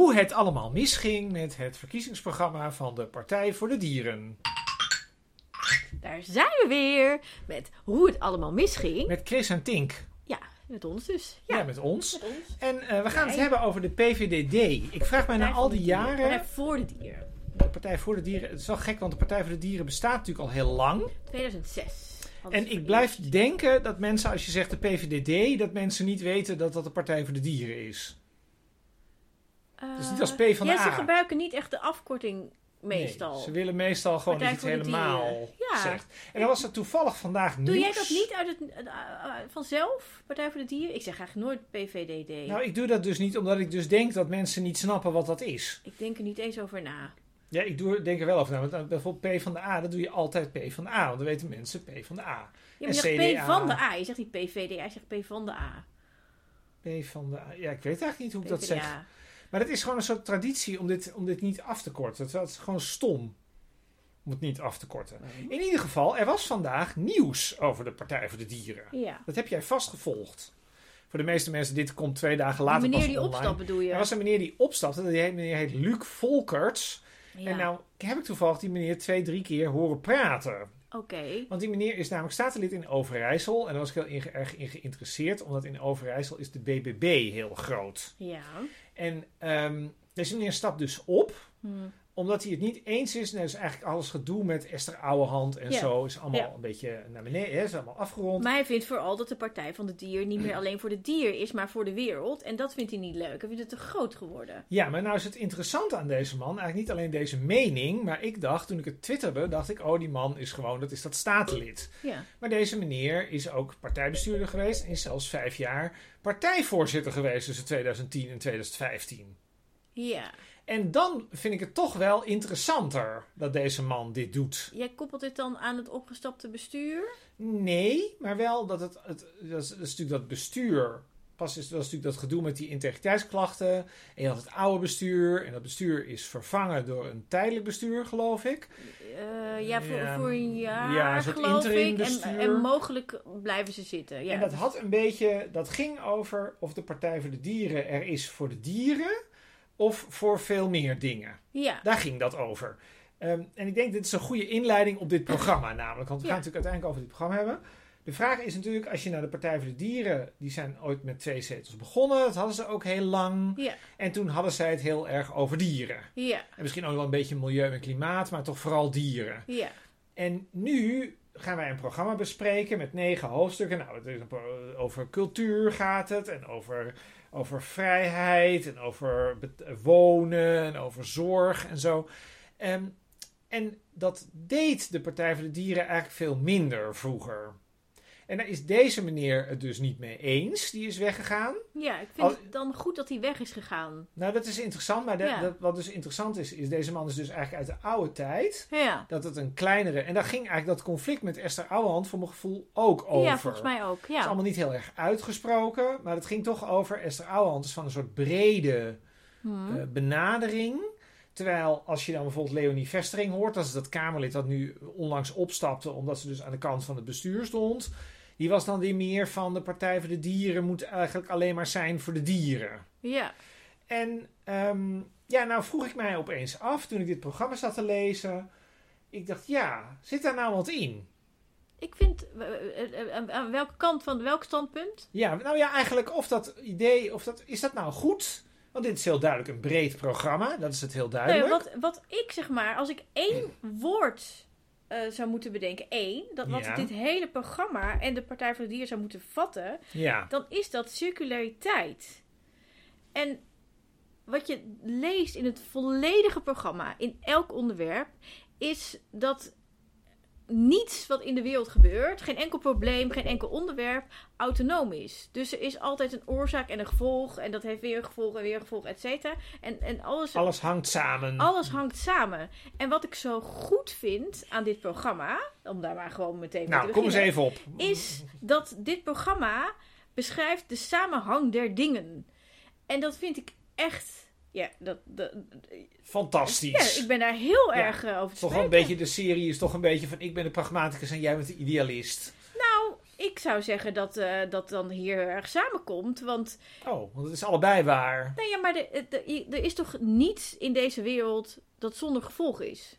hoe het allemaal misging met het verkiezingsprogramma van de Partij voor de Dieren. Daar zijn we weer met hoe het allemaal misging. Met Chris en Tink. Ja, met ons dus. Ja, Ja, met ons. met ons. En eh, we gaan het hebben over de PVDD. Ik vraag mij na al die jaren... Partij voor de dieren. De Partij voor de Dieren... Het is wel gek, want de Partij voor de Dieren bestaat natuurlijk al heel lang. 2006. hadden En ik blijf denken dat mensen, als je zegt de PVDD... dat mensen niet weten dat dat de Partij voor de Dieren is. Is niet als P van de ja, A. ze gebruiken niet echt de afkorting meestal. Nee, ze willen meestal gewoon Partij dat je het helemaal. Ja. zegt. En dan was er toevallig vandaag Doe jij nieuws. dat niet uit het, eh, eh, vanzelf, Partij voor de Dieren? Ik zeg eigenlijk nooit PVDD. Nou, ik doe dat dus niet omdat ik dus denk dat mensen niet snappen wat dat is. ik denk er niet eens over na. Ja, ik doe, denk er wel over na. Want uh, bijvoorbeeld P van de A, dat doe je altijd P van de A. Want dan weten mensen P van de A. Ja, maar je zegt CDA. P van de A. Je zegt niet PVD, je zegt P van de A. P van de A. Ja, ik weet eigenlijk niet hoe ik dat PvdA. zeg. Maar het is gewoon een soort traditie om dit, om dit niet af te korten. Het is gewoon stom om het niet af te korten. In ieder geval, er was vandaag nieuws over de Partij voor de Dieren. Ja. Dat heb jij vast gevolgd. Voor de meeste mensen, dit komt twee dagen later meneer pas die online. opstapt bedoel je? Er was een meneer die opstapte. Die heet, meneer heet Luc Volkerts. Ja. En nou heb ik toevallig die meneer twee, drie keer horen praten. Oké. Want die meneer is namelijk statenlid in Overijssel. En daar was ik heel in- erg in geïnteresseerd. Omdat in Overijssel is de BBB heel groot. Ja. En ehm, deze meneer stapt dus op. Hm. Omdat hij het niet eens is. Nou, dus eigenlijk alles gedoe met Esther Ouwehand en Ja. zo. Is allemaal Ja. een beetje naar beneden. Hè, is allemaal afgerond. Maar hij vindt vooral dat de Partij van de Dier niet meer alleen voor de dier is, maar voor de wereld. En dat vindt hij niet leuk. Hij vindt het te groot geworden. Ja, maar nou is het interessante aan deze man, eigenlijk niet alleen deze mening, maar ik dacht, toen ik het twitterde, dacht ik, oh die man is gewoon, dat is dat statenlid. Ja. Maar deze meneer is ook partijbestuurder geweest en is zelfs vijf jaar partijvoorzitter geweest tussen 2010 en 2015. Ja. En dan vind ik het toch wel interessanter dat deze man dit doet. Jij koppelt dit dan aan het opgestapte bestuur? Nee, maar wel dat het, het dat, is, dat is natuurlijk dat bestuur. Pas is, dat is natuurlijk dat gedoe met die integriteitsklachten. En je had het oude bestuur. En dat bestuur is vervangen door een tijdelijk bestuur, geloof ik. Eh, ja, voor, voor een jaar, ja, een soort geloof interim ik. En, bestuur. en mogelijk blijven ze zitten. Ja. En dat had een beetje, dat ging over of de Partij voor de Dieren er is voor de dieren. Of voor veel meer dingen. ja. Daar ging dat over. Ehm, en ik denk dit is een goede inleiding op dit programma namelijk. Want we Ja. gaan het natuurlijk uiteindelijk over dit programma hebben. De vraag is natuurlijk, als je naar de Partij voor de Dieren... die zijn ooit met twee zetels begonnen. Dat hadden ze ook heel lang. Ja. En toen hadden zij het heel erg over dieren. Ja. En misschien ook wel een beetje milieu en klimaat, maar toch vooral dieren. Ja. En nu gaan wij een programma bespreken met negen hoofdstukken. Nou, het is een pro- over cultuur gaat het. En over, over vrijheid. En over wonen. En over zorg en zo. En, en dat deed de Partij voor de Dieren eigenlijk veel minder vroeger. En daar is deze meneer het dus niet mee eens. Die is weggegaan. ja, ik vind het dan goed dat hij weg is gegaan. Nou, dat is interessant. Maar de- Ja. dat, wat dus interessant is, is deze man is dus eigenlijk uit de oude tijd. Ja. Dat het een kleinere... En daar ging eigenlijk dat conflict met Esther Ouwehand voor mijn gevoel ook over. Ja, volgens mij ook. Het is Ja. allemaal niet heel erg uitgesproken. Maar het ging toch over Esther Ouwehand. is van een soort brede Hm. eh, benadering. Terwijl als je dan bijvoorbeeld Leonie Vestering hoort... dat is dat Kamerlid dat nu onlangs opstapte... omdat ze dus aan de kant van het bestuur stond... die was dan weer meer van de Partij voor de Dieren... moet eigenlijk alleen maar zijn voor de dieren. Ja. En ehm, ja, nou vroeg ik mij opeens af toen ik dit programma zat te lezen. Ik dacht, ja, zit daar nou wat in? Ik vind, eh, eh, eh, aan- welke kant van welk standpunt? Ja, nou ja, eigenlijk of dat idee, of dat, is dat nou goed? Want dit is heel duidelijk een breed programma, dat is het heel Nee, duidelijk. wat, wat ik zeg maar, als ik één woord eh, zou moeten bedenken, één, dat wat Ja. dit hele programma en de Partij voor de Dieren zou moeten vatten, Ja, dan is dat circulariteit. En wat je leest in het volledige programma, in elk onderwerp, is dat niets wat in de wereld gebeurt, geen enkel probleem, geen enkel onderwerp, autonoom is. Dus er is altijd een oorzaak en een gevolg, en dat heeft weer een gevolg en weer een gevolg, et cetera. En, en alles, alles hangt samen. alles hangt samen. En wat ik zo goed vind aan dit programma, om daar maar gewoon meteen nou, te kom eens beginnen, even op. is dat dit programma beschrijft de samenhang der dingen. En dat vind ik echt. Ja, dat, dat, Fantastisch. ja ik ben daar heel Ja, erg eh, over te toch een beetje, de serie is toch een beetje van ik ben de pragmaticus en jij bent de idealist. Nou, ik zou zeggen dat eh, dat dan hier erg samenkomt. Want, Oh, want het is allebei waar. nee, ja, maar de, de- er is toch niets in deze wereld dat zonder gevolg is?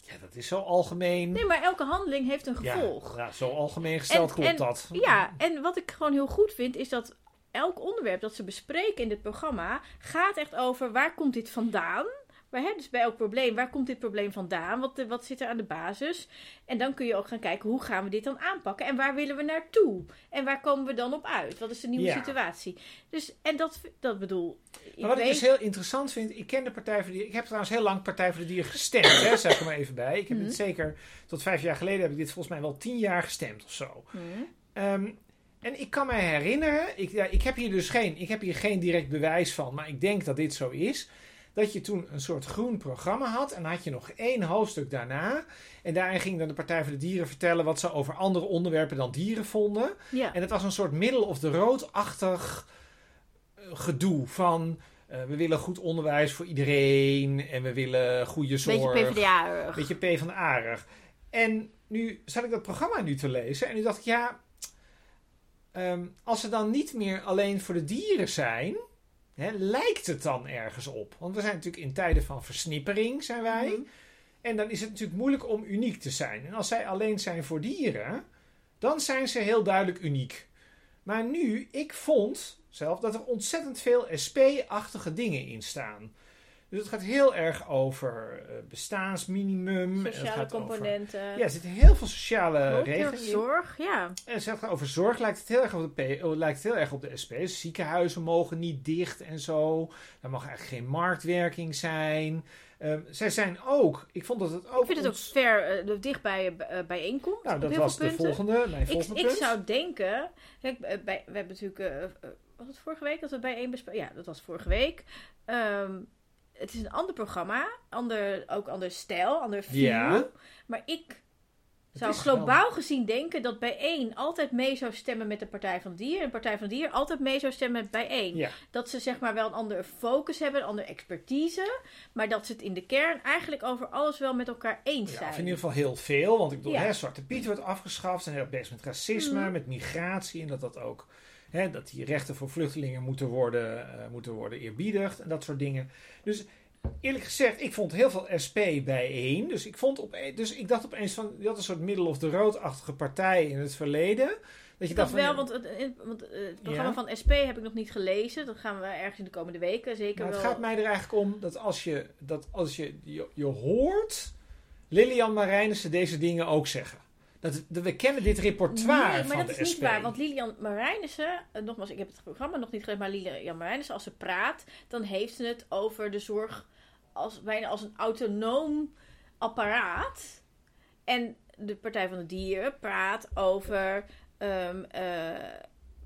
Ja, dat is zo algemeen. Nee, maar elke handeling heeft een Ja, gevolg. Ja, zo algemeen gesteld En- klopt en- dat. Ja, en wat ik gewoon heel goed vind, is dat elk onderwerp dat ze bespreken in dit programma gaat echt over waar komt dit vandaan. Waar, hè, dus bij elk probleem, waar komt dit probleem vandaan? Wat, wat zit er aan de basis? En dan kun je ook gaan kijken, hoe gaan we dit dan aanpakken? En waar willen we naartoe? En waar komen we dan op uit? Wat is de nieuwe Ja. situatie? Dus, en dat, dat bedoel ik. Maar wat ik dus heel interessant vind, ik ken de Partij voor de Dieren. Ik heb trouwens heel lang Partij voor de Dieren gestemd, hè, zeg ik er maar even bij. Ik heb Mhm. dit zeker, tot vijf jaar geleden heb ik dit volgens mij wel tien jaar gestemd of zo. Ehm, en ik kan mij herinneren, ik, ja, ik, heb hier dus geen, ik heb hier geen direct bewijs van, maar ik denk dat dit zo is. Dat je toen een soort groen programma had en dan had je nog één hoofdstuk daarna. En daarin ging dan de Partij voor de Dieren vertellen wat ze over andere onderwerpen dan dieren vonden. Ja. En het was een soort middel of de roodachtig eh, gedoe van eh, we willen goed onderwijs voor iedereen en we willen goede zorg. Beetje PvdA-erig. Beetje P van de aardig. En nu zat ik dat programma nu te lezen en nu dacht ik, ja, ehm, als ze dan niet meer alleen voor de dieren zijn, hè, lijkt het dan ergens op? Want we zijn natuurlijk in tijden van versnippering, zijn wij. Mhm. En dan is het natuurlijk moeilijk om uniek te zijn. En als zij alleen zijn voor dieren, dan zijn ze heel duidelijk uniek. Maar nu, ik vond zelf dat er ontzettend veel SP-achtige dingen in staan. Dus het gaat heel erg over eh, bestaansminimum. en het Sociale over- componenten. ja, er zitten heel veel sociale regelingen in. zorg, ja. En het gaat over zorg lijkt het heel erg op de, P, oh, lijkt het heel erg op de SP. Ziekenhuizen mogen niet dicht en zo. Er mag eigenlijk geen marktwerking zijn. Ehm, zij zijn ook, ik vond dat het ook... Ik vind het ook ons- ver eh, dicht bij eh, bijeenkomt. Nou, dat was de volgende, mijn Ik, volgende ik punt. zou denken. Kijk, bij, we hebben natuurlijk. was het vorige week dat we bij één bespraken? Ja, dat was vorige week. Ehm, het is een ander programma. Ander, ook ander stijl, ander. Ja. Maar ik zou wel- globaal gezien denken dat bijeen altijd mee zou stemmen met de Partij van Dier. En de Partij van Dier altijd mee zou stemmen met bijeen. Ja. Dat ze zeg maar wel een andere focus hebben, een andere expertise. Maar dat ze het in de kern eigenlijk over alles wel met elkaar eens Ja, zijn. in ieder geval heel veel. Want ik bedoel, Ja. hè, Zwarte Piet wordt afgeschaft. Ze zijn heel bezig met racisme, Mhm. met migratie. En dat dat ook... Hè, dat die rechten voor vluchtelingen moeten worden, eh, moeten worden eerbiedigd. En dat soort dingen. Dus eerlijk gezegd, ik vond heel veel SP bijeen. Dus ik, vond op, dus ik dacht opeens van... Je had een soort middel of de roodachtige partij in het verleden. Dat je Dat wel, want het, want eh, het programma Ja. van SP heb ik nog niet gelezen. Dat gaan we ergens in de komende weken zeker Maar het wel. gaat mij er eigenlijk om dat als je, dat als je, je, je hoort Lilian Marijnissen deze dingen ook zeggen. Dat, dat we kennen dit repertoire nee, van maar dat de is SP. niet waar. Want Lilian Marijnissen, eh, nogmaals, ik heb het programma nog niet gelezen, maar Lilian Marijnissen, als ze praat, dan heeft ze het over de zorg als, bijna als een autonoom apparaat. En de Partij van de Dieren praat over ehm, eh,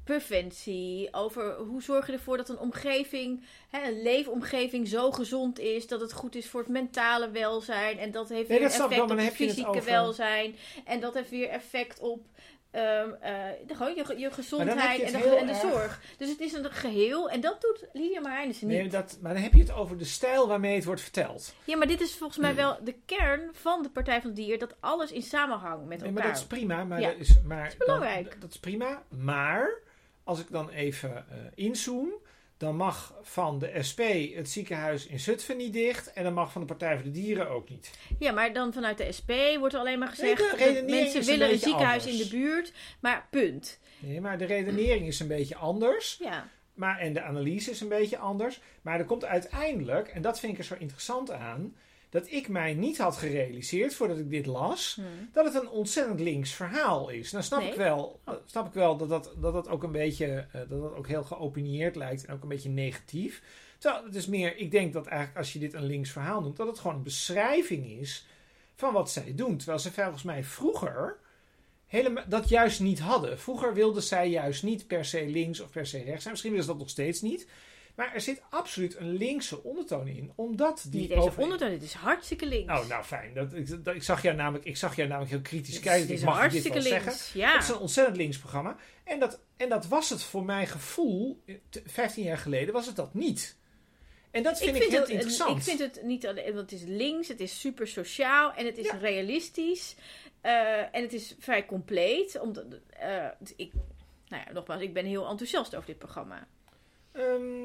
preventie, over hoe zorg je ervoor dat een omgeving, hè, een leefomgeving zo gezond is dat het goed is voor het mentale welzijn en dat heeft Nee, weer dat effect wel, op het het fysieke welzijn en dat heeft weer effect op ehm, eh, de, gewoon je, je gezondheid je en het de, en de zorg. Dus het is een geheel en dat doet Lydia Marijnissen niet. Nee, dat, maar dan heb je het over de stijl waarmee het wordt verteld. Ja, maar dit is volgens mij wel de kern van de Partij van de Dier, dat alles in samenhang met Nee, elkaar. maar dat is prima. Maar Ja, dat is, maar is belangrijk. Dan, dat is prima. Maar als ik dan even eh inzoom, dan mag van de SP het ziekenhuis in Zutphen niet dicht. En dan mag van de Partij voor de Dieren ook niet. Ja, maar dan vanuit de SP wordt er alleen maar gezegd Nee, dat mensen een willen een ziekenhuis anders. in de buurt, maar punt. Nee, maar de redenering is een beetje anders. Ja. Maar, en de analyse is een beetje anders. Maar er komt uiteindelijk, en dat vind ik er zo interessant aan, dat ik mij niet had gerealiseerd voordat ik dit las, Hm. dat het een ontzettend links verhaal is. Nou snap Nee. ik wel, snap ik wel dat, dat, dat dat ook een beetje, eh, dat dat ook heel geopinieerd lijkt en ook een beetje negatief. Terwijl het is meer, ik denk dat eigenlijk als je dit een links verhaal noemt, dat het gewoon een beschrijving is van wat zij doen. Terwijl ze volgens mij vroeger helemaal dat juist niet hadden. Vroeger wilden zij juist niet per se links of per se rechts zijn. Misschien willen ze dat nog steeds niet. Maar er zit absoluut een linkse ondertoon in, omdat die Niet deze ondertoon, dit is hartstikke links. Oh, nou fijn. Dat, ik, dat- ik, zag jou namelijk, ik zag jou namelijk heel kritisch Dit is- kijken. dit Ik is mag je dit hartstikke wel links. zeggen. Ja. Het is een ontzettend links programma. En dat, en dat was het voor mijn gevoel, eh, t- 15 jaar geleden, was het dat niet. En dat vind ik, heel het, interessant. Ik vind het niet alleen, want het is links, het is super sociaal en het is Ja. realistisch. eh, en het is vrij compleet. Omdat, eh, ik, nou ja, nogmaals, ik ben heel enthousiast over dit programma. Ehm,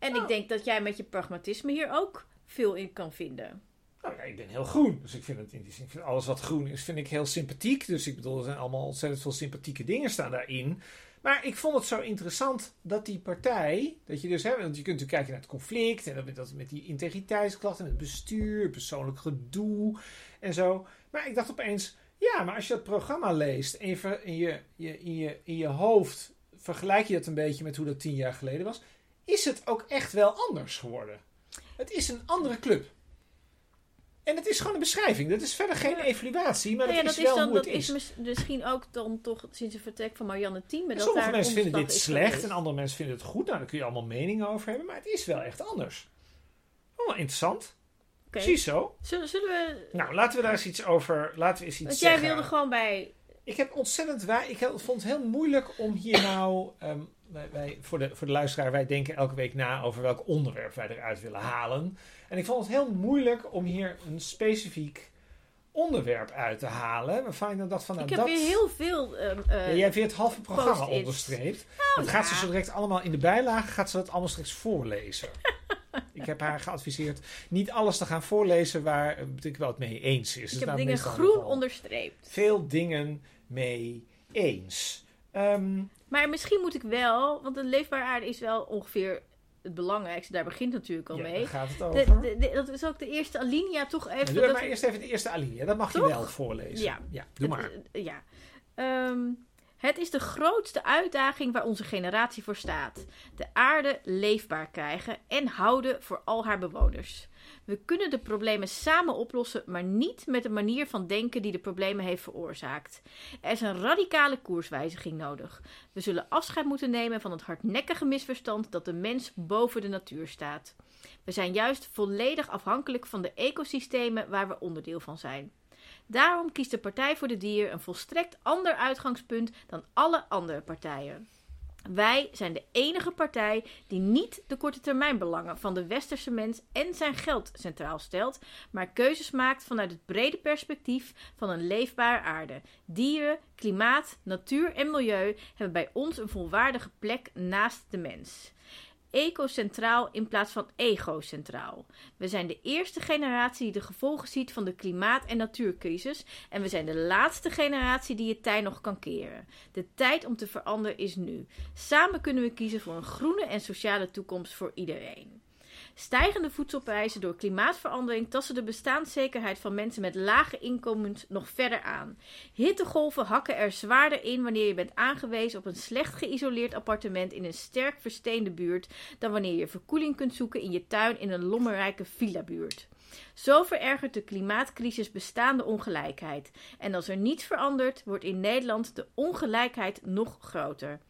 En Oh. ik denk dat jij met je pragmatisme hier ook veel in kan vinden. nou ja, ik ben heel groen. Dus ik vind het in die zin, ik vind alles wat groen is, vind ik heel sympathiek. Dus ik bedoel, er zijn allemaal ontzettend veel sympathieke dingen staan daarin. Maar ik vond het zo interessant dat die partij, dat je dus hebt, want je kunt natuurlijk kijken naar het conflict en dat met, dat, met die integriteitsklachten, met het bestuur, persoonlijk gedoe en zo. Maar ik dacht opeens, ja, maar als je dat programma leest en je, in, je, je, in, je, in je hoofd vergelijk je dat een beetje met hoe dat tien jaar geleden was, is het ook echt wel anders geworden. Het is een andere club. En het is gewoon een beschrijving. Dat is verder geen evaluatie, maar ja, dat dat is is, wel dan, hoe dat is is. mis- misschien ook dan toch sinds het vertrek van Marianne Thieme. Dat sommige daar mensen vinden dit is slecht geweest. en andere mensen vinden het goed. Nou, daar kun je allemaal meningen over hebben. Maar het is wel echt anders. Oh, interessant. Precies zo. Zullen, zullen we... Nou, laten we daar eens iets over... Laten we eens iets Want jij zeggen. wilde gewoon bij... Ik heb ontzettend... Wij, ik vond het heel moeilijk om hier nou... ehm, wij, wij, voor, de, voor de luisteraar, wij denken elke week na over welk onderwerp wij eruit willen halen. En ik vond het heel moeilijk om hier een specifiek onderwerp uit te halen. Ik dan dacht van... Nou, ik heb dat, weer heel veel... ehm, eh, Ja, jij hebt weer het halve programma post-its. onderstreept. dat gaat ze zo direct allemaal in de bijlage, gaat ze dat allemaal straks voorlezen. ik heb haar geadviseerd niet alles te gaan voorlezen waar eh, ik wel het mee eens is. ik Dus heb nou dingen groen onderstreept. Veel dingen mee eens. Ehm, Maar misschien moet ik wel... Want een leefbare aarde is wel ongeveer het belangrijkste. Daar begint natuurlijk al ja, mee. daar gaat het over. de- de- dat is ook de eerste alinea toch even... Ja, doe dat maar eerst even de eerste alinea. Dat mag je wel voorlezen. Ja. doe het- maar. ja. Ehm, het is de grootste uitdaging waar onze generatie voor staat. De aarde leefbaar krijgen en houden voor al haar bewoners. We kunnen de problemen samen oplossen, maar niet met de manier van denken die de problemen heeft veroorzaakt. Er is een radicale koerswijziging nodig. We zullen afscheid moeten nemen van het hardnekkige misverstand dat de mens boven de natuur staat. We zijn juist volledig afhankelijk van de ecosystemen waar we onderdeel van zijn. Daarom kiest de Partij voor de Dier een volstrekt ander uitgangspunt dan alle andere partijen. Wij zijn de enige partij die niet de korte termijnbelangen van de westerse mens en zijn geld centraal stelt, maar keuzes maakt vanuit het brede perspectief van een leefbare aarde. Dieren, klimaat, natuur en milieu hebben bij ons een volwaardige plek naast de mens. Ecocentraal in plaats van egocentraal. We zijn de eerste generatie die de gevolgen ziet van de klimaat- en natuurcrisis. En we zijn de laatste generatie die het tij nog kan keren. De tijd om te veranderen is nu. Samen kunnen we kiezen voor een groene en sociale toekomst voor iedereen. Stijgende voedselprijzen door klimaatverandering tasten de bestaanszekerheid van mensen met lage inkomens nog verder aan. Hittegolven hakken er zwaarder in wanneer je bent aangewezen op een slecht geïsoleerd appartement in een sterk versteende buurt dan wanneer je verkoeling kunt zoeken in je tuin in een lommerrijke villa-buurt. Zo verergert de klimaatcrisis bestaande ongelijkheid. En als er niets verandert, wordt in Nederland de ongelijkheid nog groter.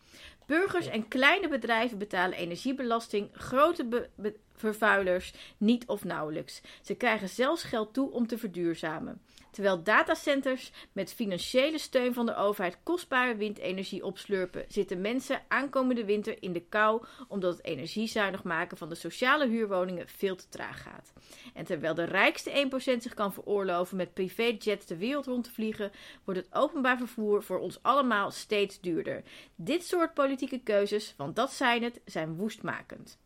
Burgers en kleine bedrijven betalen energiebelasting, grote vervuilers niet of nauwelijks. Ze krijgen zelfs geld toe om te verduurzamen. Terwijl datacenters met financiële steun van de overheid kostbare windenergie opslurpen, zitten mensen aankomende winter in de kou omdat het energiezuinig maken van de sociale huurwoningen veel te traag gaat. En terwijl de rijkste 1% zich kan veroorloven met privéjets de wereld rond te vliegen, wordt het openbaar vervoer voor ons allemaal steeds duurder. Dit soort politieke keuzes, want dat zijn het, zijn woestmakend.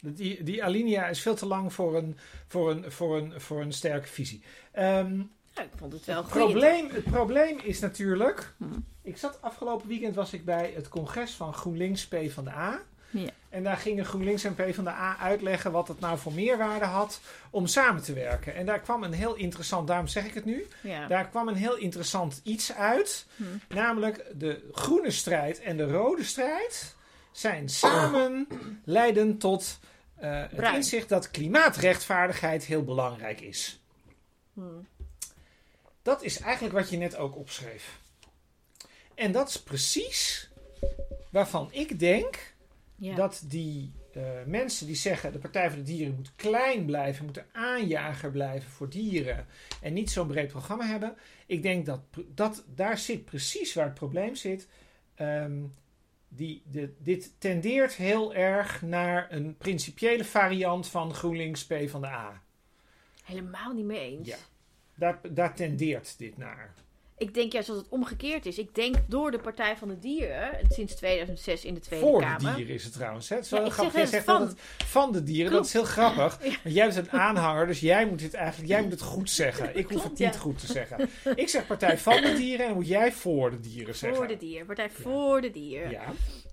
Die, die alinea is veel te lang voor een, voor een, voor een, voor een sterke visie. Ehm, Ja, ik vond het wel het, goed. probleem, het probleem is natuurlijk... Hm. Ik zat afgelopen weekend was ik bij het congres van GroenLinks P van de A. Ja. En daar gingen GroenLinks en P van de A uitleggen wat het nou voor meerwaarde had om samen te werken. En daar kwam een heel interessant, daarom zeg ik het nu, Ja. daar kwam een heel interessant iets uit. Hm. Namelijk de groene strijd en de rode strijd zijn samen leiden tot eh, het inzicht dat klimaatrechtvaardigheid heel belangrijk is. Hm. Dat is eigenlijk wat je net ook opschreef. En dat is precies waarvan ik denk Ja. dat die eh, mensen die zeggen de Partij voor de Dieren moet klein blijven, moet een aanjager blijven voor dieren en niet zo'n breed programma hebben. Ik denk dat, dat daar zit precies waar het probleem zit. Ehm, die, de, dit tendeert heel erg naar een principiële variant van GroenLinks P van de A. Helemaal niet mee eens. Ja. Daar, daar tendeert dit naar. Ik denk juist dat het omgekeerd is. Ik denk door de Partij van de Dieren, sinds 2006 in de Tweede Voor Kamer. de dieren is het trouwens. Hè? Wel Ja, zeg grappig. Jij zegt van. altijd van de dieren. Dat is heel grappig. Ja. Want jij bent een aanhanger, dus jij moet het eigenlijk jij moet het goed zeggen. Ik hoef het niet ja. goed te zeggen. Ik zeg partij van de dieren en dan moet jij voor de dieren zeggen. Voor de dieren. Partij voor de dieren. Ja,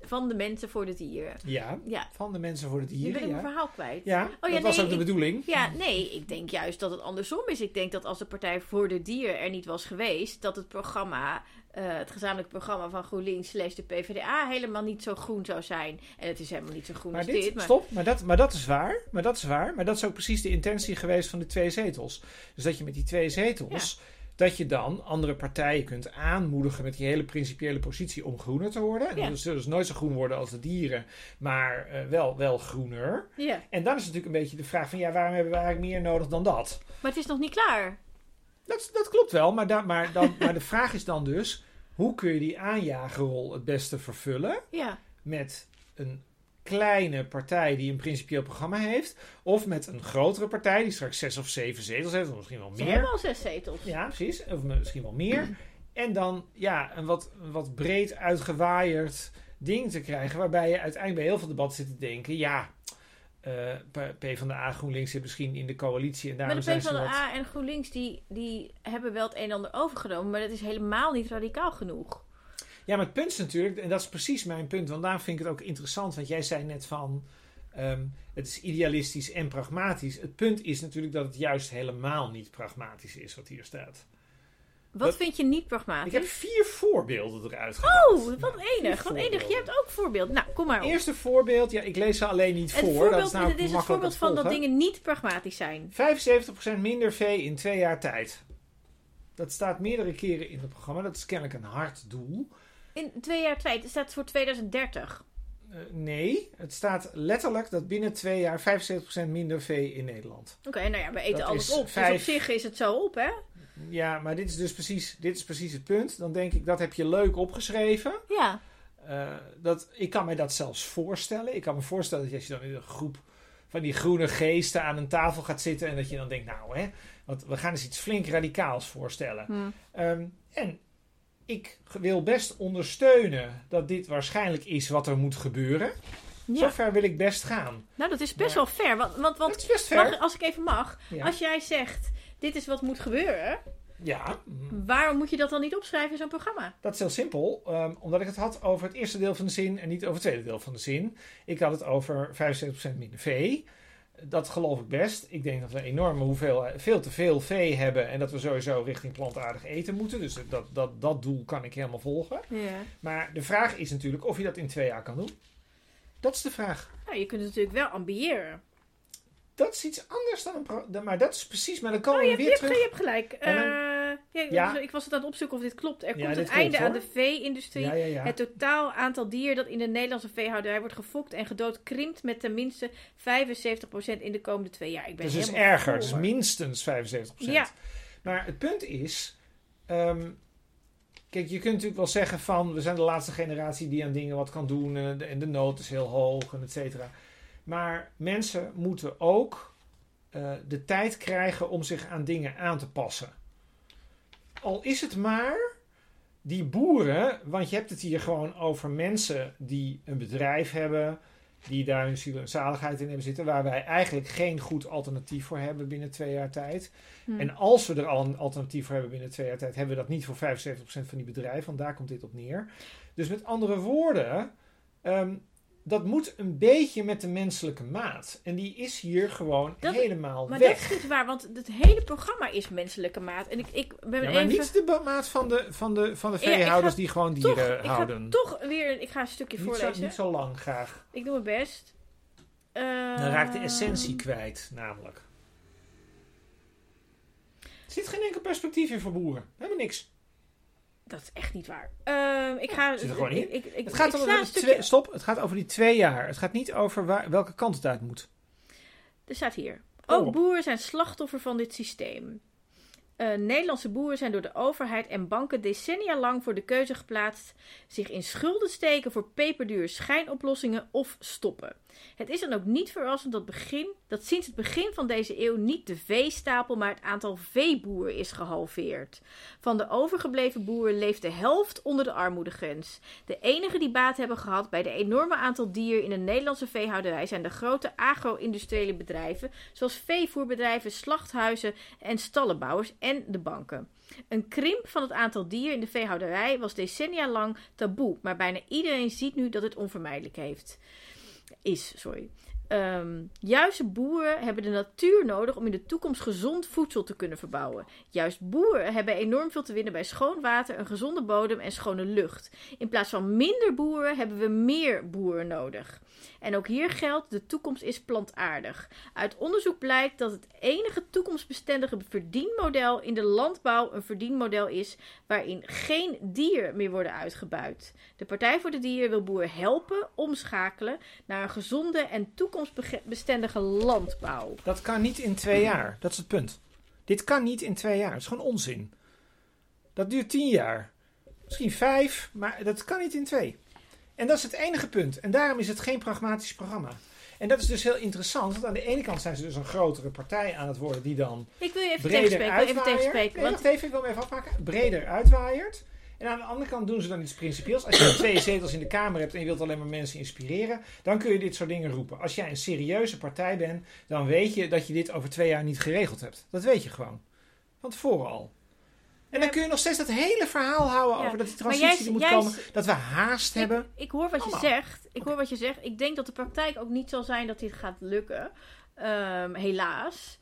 Van de mensen voor de dieren. ja, Ja, van de mensen voor de nu ben dieren. ik mijn Ja, verhaal kwijt. ja Oh, ja, dat was nee, ook de ik- bedoeling. Ja, nee, ik denk juist dat het andersom is. Ik denk dat als de Partij voor de Dieren er niet was geweest, dat het programma, eh, het gezamenlijk programma van GroenLinks slash de PvdA helemaal niet zo groen zou zijn. En het is helemaal niet zo groen Maar als dit, dit. Maar stop, maar dat, maar dat is waar. Maar dat is waar. Maar dat is ook precies de intentie geweest van de twee zetels. Dus dat je met die twee zetels, dat je dan andere partijen kunt aanmoedigen met die hele principiële positie om groener te worden. En Ja. dan zullen ze nooit zo groen worden als de dieren, maar eh, wel, wel groener. ja, En dan is natuurlijk een beetje de vraag van ja, waarom hebben we eigenlijk meer nodig dan dat? maar het is nog niet klaar. Dat, dat klopt wel, maar, da, maar, dan, maar de vraag is dan dus, hoe kun je die aanjagerrol het beste vervullen? Ja, met een kleine partij die een principieel programma heeft, of met een grotere partij die straks zes of zeven zetels heeft, of misschien wel ze hebben meer. al zes zetels. Ja, precies, of misschien wel meer. En dan ja, een wat, wat breed uitgewaaierd ding te krijgen, waarbij je uiteindelijk bij heel veel debatten zit te denken, ja, P van de A GroenLinks zit misschien in de coalitie en Maar daarom de zijn ze wat... PvdA en GroenLinks die, die hebben wel het een en ander overgenomen, maar dat is helemaal niet radicaal genoeg. Ja, maar het punt is natuurlijk, en dat is precies mijn punt, want daarom vind ik het ook interessant, want jij zei net van, ehm, het is idealistisch en pragmatisch. Het punt is natuurlijk dat het juist helemaal niet pragmatisch is wat hier staat. Wat Dat- vind je niet pragmatisch? Ik heb vier voorbeelden eruit gehaald. Oh, wat Nou, enig. Wat enig. Je voorbeelden. hebt ook voorbeeld. Nou, kom maar op. Eerste voorbeeld, ja, ik lees ze alleen niet het voor. voorbeeld, dat is nou dit is het voorbeeld van dat dingen niet pragmatisch zijn. 75% minder vee in twee jaar tijd. Dat staat meerdere keren in het programma. Dat is kennelijk een hard doel. In twee jaar tijd. Het staat voor 2030. Eh, nee, het staat letterlijk dat binnen twee jaar 75% minder vee in Nederland. Oké, nou ja, we eten Dat alles op. vijf- Dus op zich is het zo op, hè? Ja, maar dit is dus precies, dit is precies het punt. Dan denk ik, dat heb je leuk opgeschreven. Ja. Eh, dat, ik kan mij dat zelfs voorstellen. Ik kan me voorstellen dat als je dan in een groep van die groene geesten aan een tafel gaat zitten... en dat je dan denkt, nou hè, want we gaan eens iets flink radicaals voorstellen. Hm. Ehm, en ik wil best ondersteunen dat dit waarschijnlijk is wat er moet gebeuren. ja. Zover wil ik best gaan. Nou, dat is best Maar- wel fair. Want, want, want is best mag- ver. als ik even mag. Ja. Als jij zegt, dit is wat moet gebeuren. ja, Waarom moet je dat dan niet opschrijven in zo'n programma? dat is heel simpel. ehm, omdat ik het had over het eerste deel van de zin en niet over het tweede deel van de zin. Ik had het over 75% minder vee. Dat geloof ik best. Ik denk dat we enorme hoeveel, veel te veel vee hebben en dat we sowieso richting plantaardig eten moeten. Dus dat, dat, dat doel kan ik helemaal volgen. Ja. Maar de vraag is natuurlijk of je dat in twee jaar kan doen. Dat is de vraag. Nou, je kunt het natuurlijk wel ambiëren. Dat is iets anders dan een Maar dat is precies, maar dan komen Oh, je we weer hebt, terug. je hebt gelijk. Dan- Eh, ja, Ja. Ik was het aan het opzoeken of dit klopt. Er komt klopt, einde aan de vee-industrie. Het totaal aantal dieren dat in de Nederlandse veehouderij wordt gefokt en gedood krimpt met tenminste 75% in de komende twee jaar. Ik ben Dus het is erger. Het is voor. minstens 75%. Ja. Maar het punt is... ehm, kijk, je kunt natuurlijk wel zeggen van... We zijn de laatste generatie die aan dingen wat kan doen. En de, en de nood is heel hoog en et cetera. Maar mensen moeten ook eh, de tijd krijgen om zich aan dingen aan te passen. Al is het maar die boeren... Want je hebt het hier gewoon over mensen die een bedrijf hebben... Die daar hun ziel en zaligheid in hebben zitten. Waar wij eigenlijk geen goed alternatief voor hebben binnen twee jaar tijd. Hm. En als we er al een alternatief voor hebben binnen twee jaar tijd, hebben we dat niet voor 75% van die bedrijven, want daar komt dit op neer. Dus met andere woorden, ehm, dat moet een beetje met de menselijke maat. En die is hier gewoon Dat- helemaal Maar weg. dat is niet waar, want het hele programma is menselijke maat. En ik, ik ben ja, maar even... niet de maat van de, van de, van de ik veehouders die gewoon toch, dieren ik houden. ga toch weer... Ik ga een stukje niet, zo, voorlezen. niet zo lang graag. Ik doe mijn best. Dan Eh, raakt de essentie kwijt, namelijk. Er zit geen enkel perspectief in voor boeren. Helemaal niks. Dat is echt niet waar. Ehm, ik ga... zit er gewoon in. Ik, Het gaat over die twee, stop, het gaat over die twee jaar. Het gaat niet over waar, welke kant het uit moet. Er staat hier. Oh. Ook boeren zijn slachtoffer van dit systeem. Eh, Nederlandse boeren zijn door de overheid en banken decennia lang voor de keuze geplaatst zich in schulden steken voor peperdure schijnoplossingen of stoppen. Het is dan ook niet verrassend dat, begin, dat sinds het begin van deze eeuw niet de veestapel, maar het aantal veeboeren is gehalveerd. Van de overgebleven boeren leeft de helft onder de armoedegrens. De enigen die baat hebben gehad bij de enorme aantal dieren in de Nederlandse veehouderij zijn de grote agro-industriële bedrijven, zoals veevoerbedrijven, slachthuizen en stallenbouwers en de banken. Een krimp van het aantal dieren in de veehouderij was decennia lang taboe, maar bijna iedereen ziet nu dat het onvermijdelijk heeft. Is, sorry. Ehm, juiste boeren hebben de natuur nodig om in de toekomst gezond voedsel te kunnen verbouwen. Juist boeren hebben enorm veel te winnen bij schoon water, een gezonde bodem en schone lucht. In plaats van minder boeren hebben we meer boeren nodig. En ook hier geldt, de toekomst is plantaardig. Uit onderzoek blijkt dat het enige toekomstbestendige verdienmodel in de landbouw een verdienmodel is waarin geen dieren meer worden uitgebuit. De Partij voor de Dieren wil boeren helpen omschakelen naar een gezonde en toekomstbestendige landbouw. Dat kan niet in twee jaar. Dat is het punt. Dit kan niet in twee jaar. Dat is gewoon onzin. Dat duurt tien jaar. Misschien vijf, maar dat kan niet in twee. En dat is het enige punt. En daarom is het geen pragmatisch programma. En dat is dus heel interessant. Want aan de ene kant zijn ze dus een grotere partij aan het worden die dan Ik wil je even breder tegenspreken. Even tegenspreken want even, ik wil hem even afmaken. Breder uitwaaiert. En aan de andere kant doen ze dan iets principieels. Als je twee zetels in de Kamer hebt en je wilt alleen maar mensen inspireren, dan kun je dit soort dingen roepen. Als jij een serieuze partij bent, dan weet je dat je dit over twee jaar niet geregeld hebt. Dat weet je gewoon. Van tevoren al. En dan kun je nog steeds dat hele verhaal houden Ja, over dat die transitie jij- er moet jij- komen. Dat we haast hebben. Ik, hoor wat je zegt. Ik hoor wat je zegt. Ik denk dat de praktijk ook niet zal zijn dat dit gaat lukken. Ehm, helaas.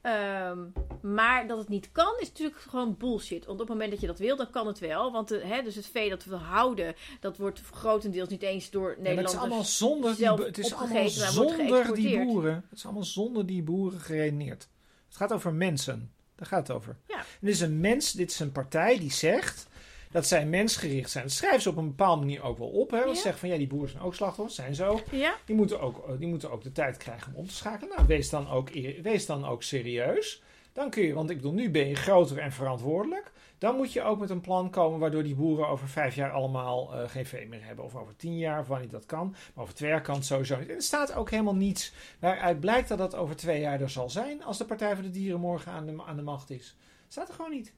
Ehm, maar dat het niet kan, is natuurlijk gewoon bullshit. Want op het moment dat je dat wil, dan kan het wel. Want de, hè, dus het vee dat we houden, dat wordt grotendeels niet eens door Ja, maar het Nederlanders. is allemaal zonder die, het is allemaal zonder die boeren. Het is allemaal zonder die boeren geredeneerd. Het gaat over mensen. Daar gaat het over. Ja. En dit is een mens, dit is een partij die zegt dat zij mensgericht zijn. Dat schrijven ze op een bepaalde manier ook wel op. Hè? Want Ja. ze zeggen van ja, die boeren zijn ook slachtoffers, zijn. Ja, Die moeten ook, die moeten ook de tijd krijgen om om te schakelen. Nou, wees dan ook, wees dan ook serieus. Dan kun je, want ik bedoel, nu ben je groter en verantwoordelijk. Dan moet je ook met een plan komen waardoor die boeren over vijf jaar allemaal eh, geen vee meer hebben. Of over tien jaar, of wanneer dat kan. Maar over twee jaar kan het sowieso niet. En er staat ook helemaal niets waaruit blijkt dat dat over twee jaar er zal zijn. Als de Partij voor de Dieren morgen aan de, aan de macht is. Staat er gewoon niet.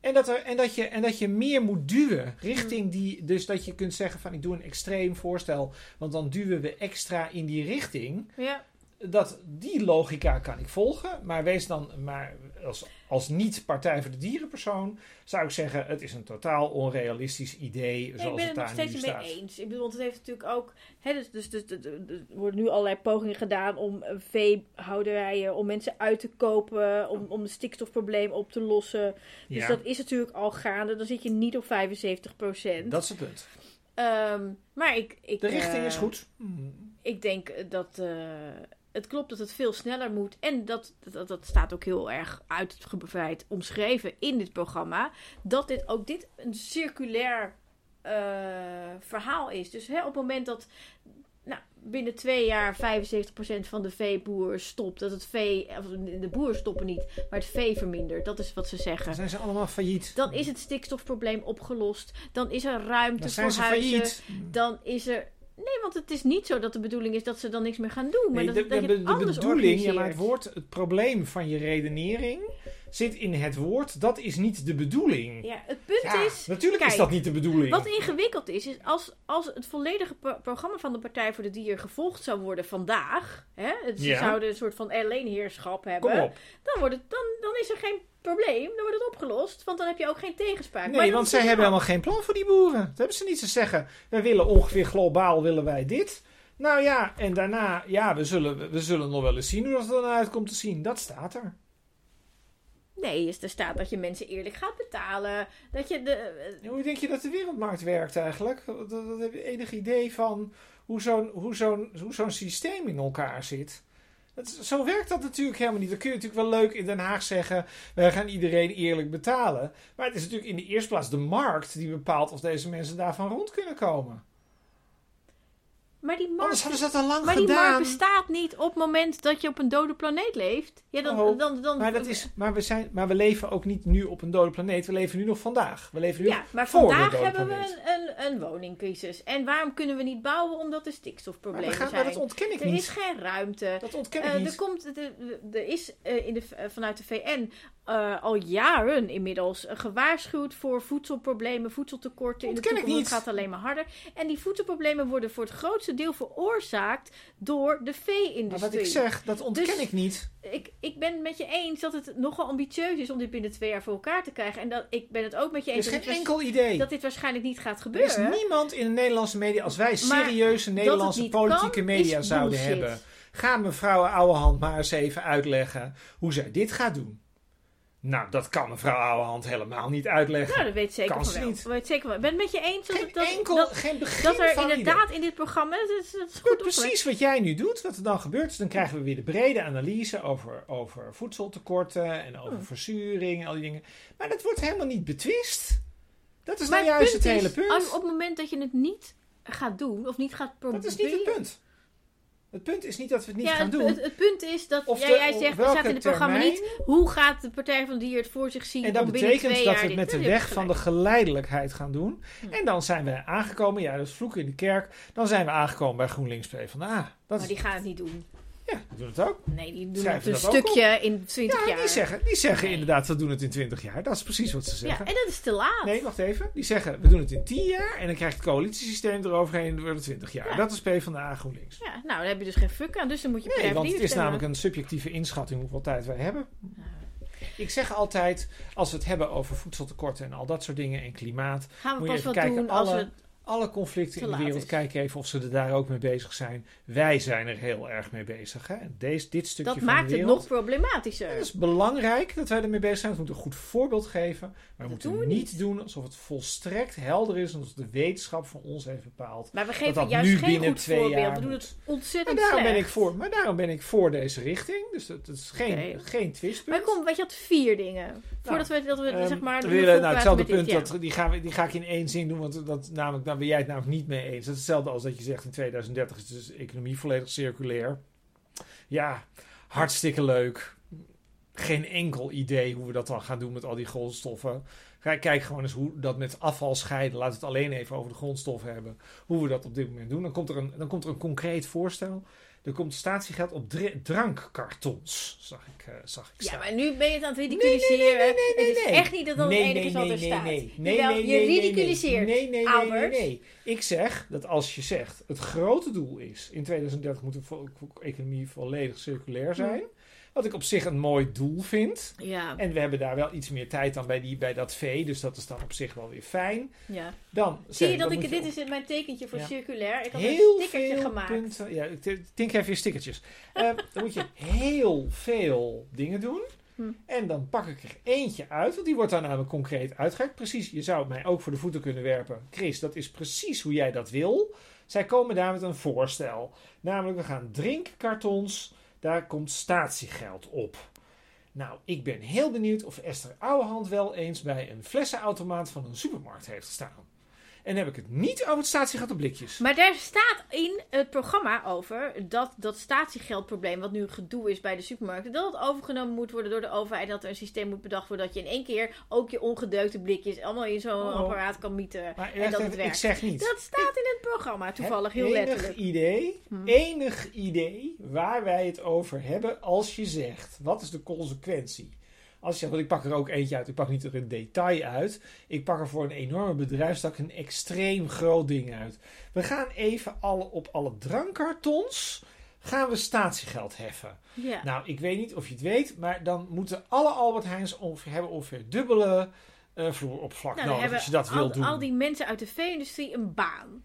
En dat, er, en, dat je, en dat je meer moet duwen richting die. Dus dat je kunt zeggen van ik doe een extreem voorstel. Want dan duwen we extra in die richting. ja. Dat, die logica kan ik volgen. Maar wees dan. Maar als, als niet-partij voor de dierenpersoon. zou ik zeggen: het is een totaal onrealistisch idee. Nee, ik Zoals ben het het nog daar nu steeds mee eens. Ik bedoel, want het heeft natuurlijk ook. Hè, dus, dus, dus, dus- dus- dus- er worden nu allerlei pogingen gedaan om eh, veehouderijen, om mensen uit te kopen, om, om het stikstofprobleem op te lossen. Dus Ja, dat is natuurlijk al gaande. Dan zit je niet op 75% dat is het punt. maar ik, ik, De richting eh, is goed. Hmm. Ik denk dat eh, het klopt dat het veel sneller moet. En dat, dat, dat staat ook heel erg uitgebreid omschreven in dit programma. Dat dit ook dit een circulair eh, verhaal is. Dus hè, op het moment dat nou, binnen twee jaar 75% van de veeboer stopt. Dat het vee, of de boeren stoppen niet, maar het vee vermindert. Dat is wat ze Dan zeggen. zijn ze allemaal failliet. Dan is het stikstofprobleem opgelost. Dan is er ruimte Dan voor huizen failliet. dan is er. Nee, want het is niet zo dat de bedoeling is dat ze dan niks meer gaan doen. Maar Nee, dat, de, dat de, je het de anders bedoeling, ja, maar het woord, het probleem van je redenering zit in het woord. Dat is niet de bedoeling. Ja, het punt Ja, is. natuurlijk is dat niet de bedoeling. Wat ingewikkeld is, is als, als het volledige pro- programma van de Partij voor de Dier gevolgd zou worden vandaag. Hè, ze Ja. zouden een soort van alleenheerschap hebben. Kom op. Dan, wordt het, dan, dan is er geen probleem. Dan wordt het opgelost. Want dan heb je ook geen tegenspraak. Nee, want zij hebben helemaal geen plan voor die boeren. Dat hebben ze niet. Ze zeggen, wij willen ongeveer globaal willen wij dit. Nou ja, en daarna, ja, we zullen, we zullen nog wel eens zien hoe dat er dan uit komt te zien. Dat staat er. Nee, is er staat dat je mensen eerlijk gaat betalen. Dat je de. eh, Hoe denk je dat de wereldmarkt werkt eigenlijk? Dat, dat, heb je enig idee van hoe zo'n hoe zo'n systeem in elkaar zit? Zo werkt dat natuurlijk helemaal niet. Dan kun je natuurlijk wel leuk in Den Haag zeggen: wij gaan iedereen eerlijk betalen. Maar het is natuurlijk in de eerste plaats de markt die bepaalt of deze mensen daarvan rond kunnen komen. Maar die markt, Anders hadden ze dat al lang maar die markt gedaan. bestaat niet op het moment dat je op een dode planeet leeft. Ja, dan, Oh, dan, dan, Maar, dat is, maar, we zijn, maar we leven ook niet nu op een dode planeet. We leven nu nog vandaag. We leven nu Ja, maar voor de vandaag dode hebben planeet. we een, een, een woningcrisis. En waarom kunnen we niet bouwen? Omdat er Maar, stikstofproblemen we gaan, zijn. maar dat ontken ik er niet. is geen ruimte. Dat ontken Eh, ik er, niet. komt, er, er is eh, in de, eh, vanuit de VN eh, al jaren inmiddels gewaarschuwd voor voedselproblemen, voedseltekorten. In de ik toekomst niet. Het gaat alleen maar harder. En die voedselproblemen worden voor het grootste deel veroorzaakt door de Maar vee-industrie. wat ik zeg, dat ontken Dus- ik niet. ik, ik ben het met je eens dat het nogal ambitieus is om dit binnen twee jaar voor elkaar te krijgen. En dat, ik ben het ook met je Er eens is dat, geen enkel idee. dat dit waarschijnlijk niet gaat Er is gebeuren. niemand in de Nederlandse media, als wij serieuze Nederlandse politieke kan, media is zouden bullshit. hebben. Ga mevrouw Ouwehand maar eens even uitleggen hoe zij dit gaat doen. Nou, dat kan mevrouw Ouwehand helemaal niet uitleggen. Nou, dat weet zeker Kan ze wel. niet. Weet zeker wel. Ik ben het met je eens dat, geen dat, enkel, dat, geen begin dat er van inderdaad in dit programma. Dat is, dat is Goed, goed opgemerkt. precies wat jij nu doet, wat er dan gebeurt, is dan krijgen we weer de brede analyse over, over voedseltekorten en over Hmm. verzuring en al die dingen. Maar dat wordt helemaal niet betwist. Dat is Maar nou juist het hele punt. als- op het moment dat je het niet gaat doen, of niet gaat proberen. Dat is niet het punt. Het punt is niet dat we het niet ja, gaan het, doen. Het, het punt is dat jij, zegt, we zaten in het programma termijn. niet. Hoe gaat de Partij van de Dier het voor zich zien En dat betekent twee dat we het met de weg van de geleidelijkheid gaan doen. Hm. En dan zijn we aangekomen, ja, dat is vloeken in de kerk. Dan zijn we aangekomen bij GroenLinks PvdA. Dat Maar is, die gaan het niet doen. Ja, die doen het ook. Nee, die doen Schrijven het een stukje in 20 Ja, jaar. die zeggen, die zeggen Nee. inderdaad, we doen het in 20 jaar. Dat is precies wat ze ja, zeggen. en dat is te laat. Nee, wacht even. Die zeggen, we doen het in 10 jaar. En dan krijgt het coalitiesysteem eroverheen door de 20 jaar. Ja. Dat is PvdA GroenLinks. Ja, nou, dan heb je dus geen fuck aan. Dus dan moet je Nee, van want de het is namelijk een subjectieve inschatting hoeveel tijd wij hebben. Ik zeg altijd, als we het hebben over voedseltekorten en al dat soort dingen en klimaat. Gaan we moet je pas even wat kijken, doen als alle- we... Alle conflicten Te in de wereld, is. kijk even of ze er daar ook mee bezig zijn. Wij zijn er heel erg mee bezig. Hè? Deze, dit stukje Dat van maakt de het wereld. nog problematischer. Het is belangrijk dat wij ermee bezig zijn. We moeten een goed voorbeeld geven. Maar we Dat moeten doen we niet, niet. doen alsof het volstrekt helder is. En alsof de wetenschap voor ons heeft bepaald. Maar we geven dat juist nu geen binnen goed twee voorbeeld. jaar We doen het Maar ontzettend daarom, ben ik voor, maar daarom ben ik voor deze richting. Dus dat, dat is geen, geen twistpunt. Maar kom, weet je wat, vier dingen. Voordat we, dat we Ehm, zeg maar... willen, nou, hetzelfde dit, punt, ja. dat, die, gaan we, die ga ik in één zin doen, want dat, namelijk, daar ben jij het namelijk niet mee eens. Dat is hetzelfde als dat je zegt in 2030 is de economie volledig circulair. Ja, hartstikke leuk. Geen enkel idee hoe we dat dan gaan doen met al die grondstoffen. Kijk, gewoon eens hoe dat met afval scheiden. We het alleen even over de grondstoffen hebben. Hoe we dat op dit moment doen. Dan komt er een, dan komt er een concreet voorstel. Er komt statiegeld op dr- drankkartons, zag ik, eh, zag ik Ja, staan. maar nu ben je het aan het Nee, ridiculiseren. nee, nee, nee, nee, het is echt niet dat dat het enige is wat er staat. Nee, nee, nee, je nee, nee, ridiculiseert, Nee, nee, nee, nee, nee, Albert. nee. Ik zeg dat als je zegt, het grote doel is, in 2030 moet de economie volledig circulair zijn. Wat ik op zich een mooi doel vind. Ja, En we hebben daar wel iets meer tijd dan bij, die, bij dat V, dus dat is dan op zich wel weer fijn. ja. Dan Zie je dat ik, dit is mijn tekentje voor Ja. circulair. Ik had heel een stickertje veel gemaakt. punten. Ja, ik denk even je stickertjes. Eh, dan moet je heel veel dingen doen. Hm. En dan pak ik er eentje uit, want die wordt dan namelijk concreet uitgewerkt. Precies, je zou het mij ook voor de voeten kunnen werpen. Chris, dat is precies hoe jij dat wil. Zij komen daar met een voorstel. Namelijk, we gaan drinkkartons, daar komt statiegeld op. Nou, ik ben heel benieuwd of Esther Ouwehand wel eens bij een flessenautomaat van een supermarkt heeft gestaan. En dan heb ik het niet over het statiegeld op blikjes. Maar daar staat in het programma over dat dat statiegeldprobleem, wat nu gedoe is bij de supermarkten, dat het overgenomen moet worden door de overheid. Dat er een systeem moet bedacht worden dat je in één keer ook je ongedeukte blikjes allemaal in zo'n Oh. apparaat kan mieten. Maar en dat het even, ik werkt. zeg niet. Dat staat in het programma, toevallig heel letterlijk. Enig idee, Hm. enig idee waar wij het over hebben als je zegt, wat is de consequentie? Als je zegt, want ik pak er ook eentje uit, ik pak niet er een detail uit. Ik pak er voor een enorme bedrijfstak een extreem groot ding uit. We gaan even alle, op alle drankkartons gaan we statiegeld heffen. Ja. Nou, ik weet niet of je het weet, maar dan moeten alle Albert Heijns ongeveer, hebben ongeveer dubbele eh vloeroppervlak Nou, nodig als je dat wil al, doen. al die mensen uit de vee-industrie een baan.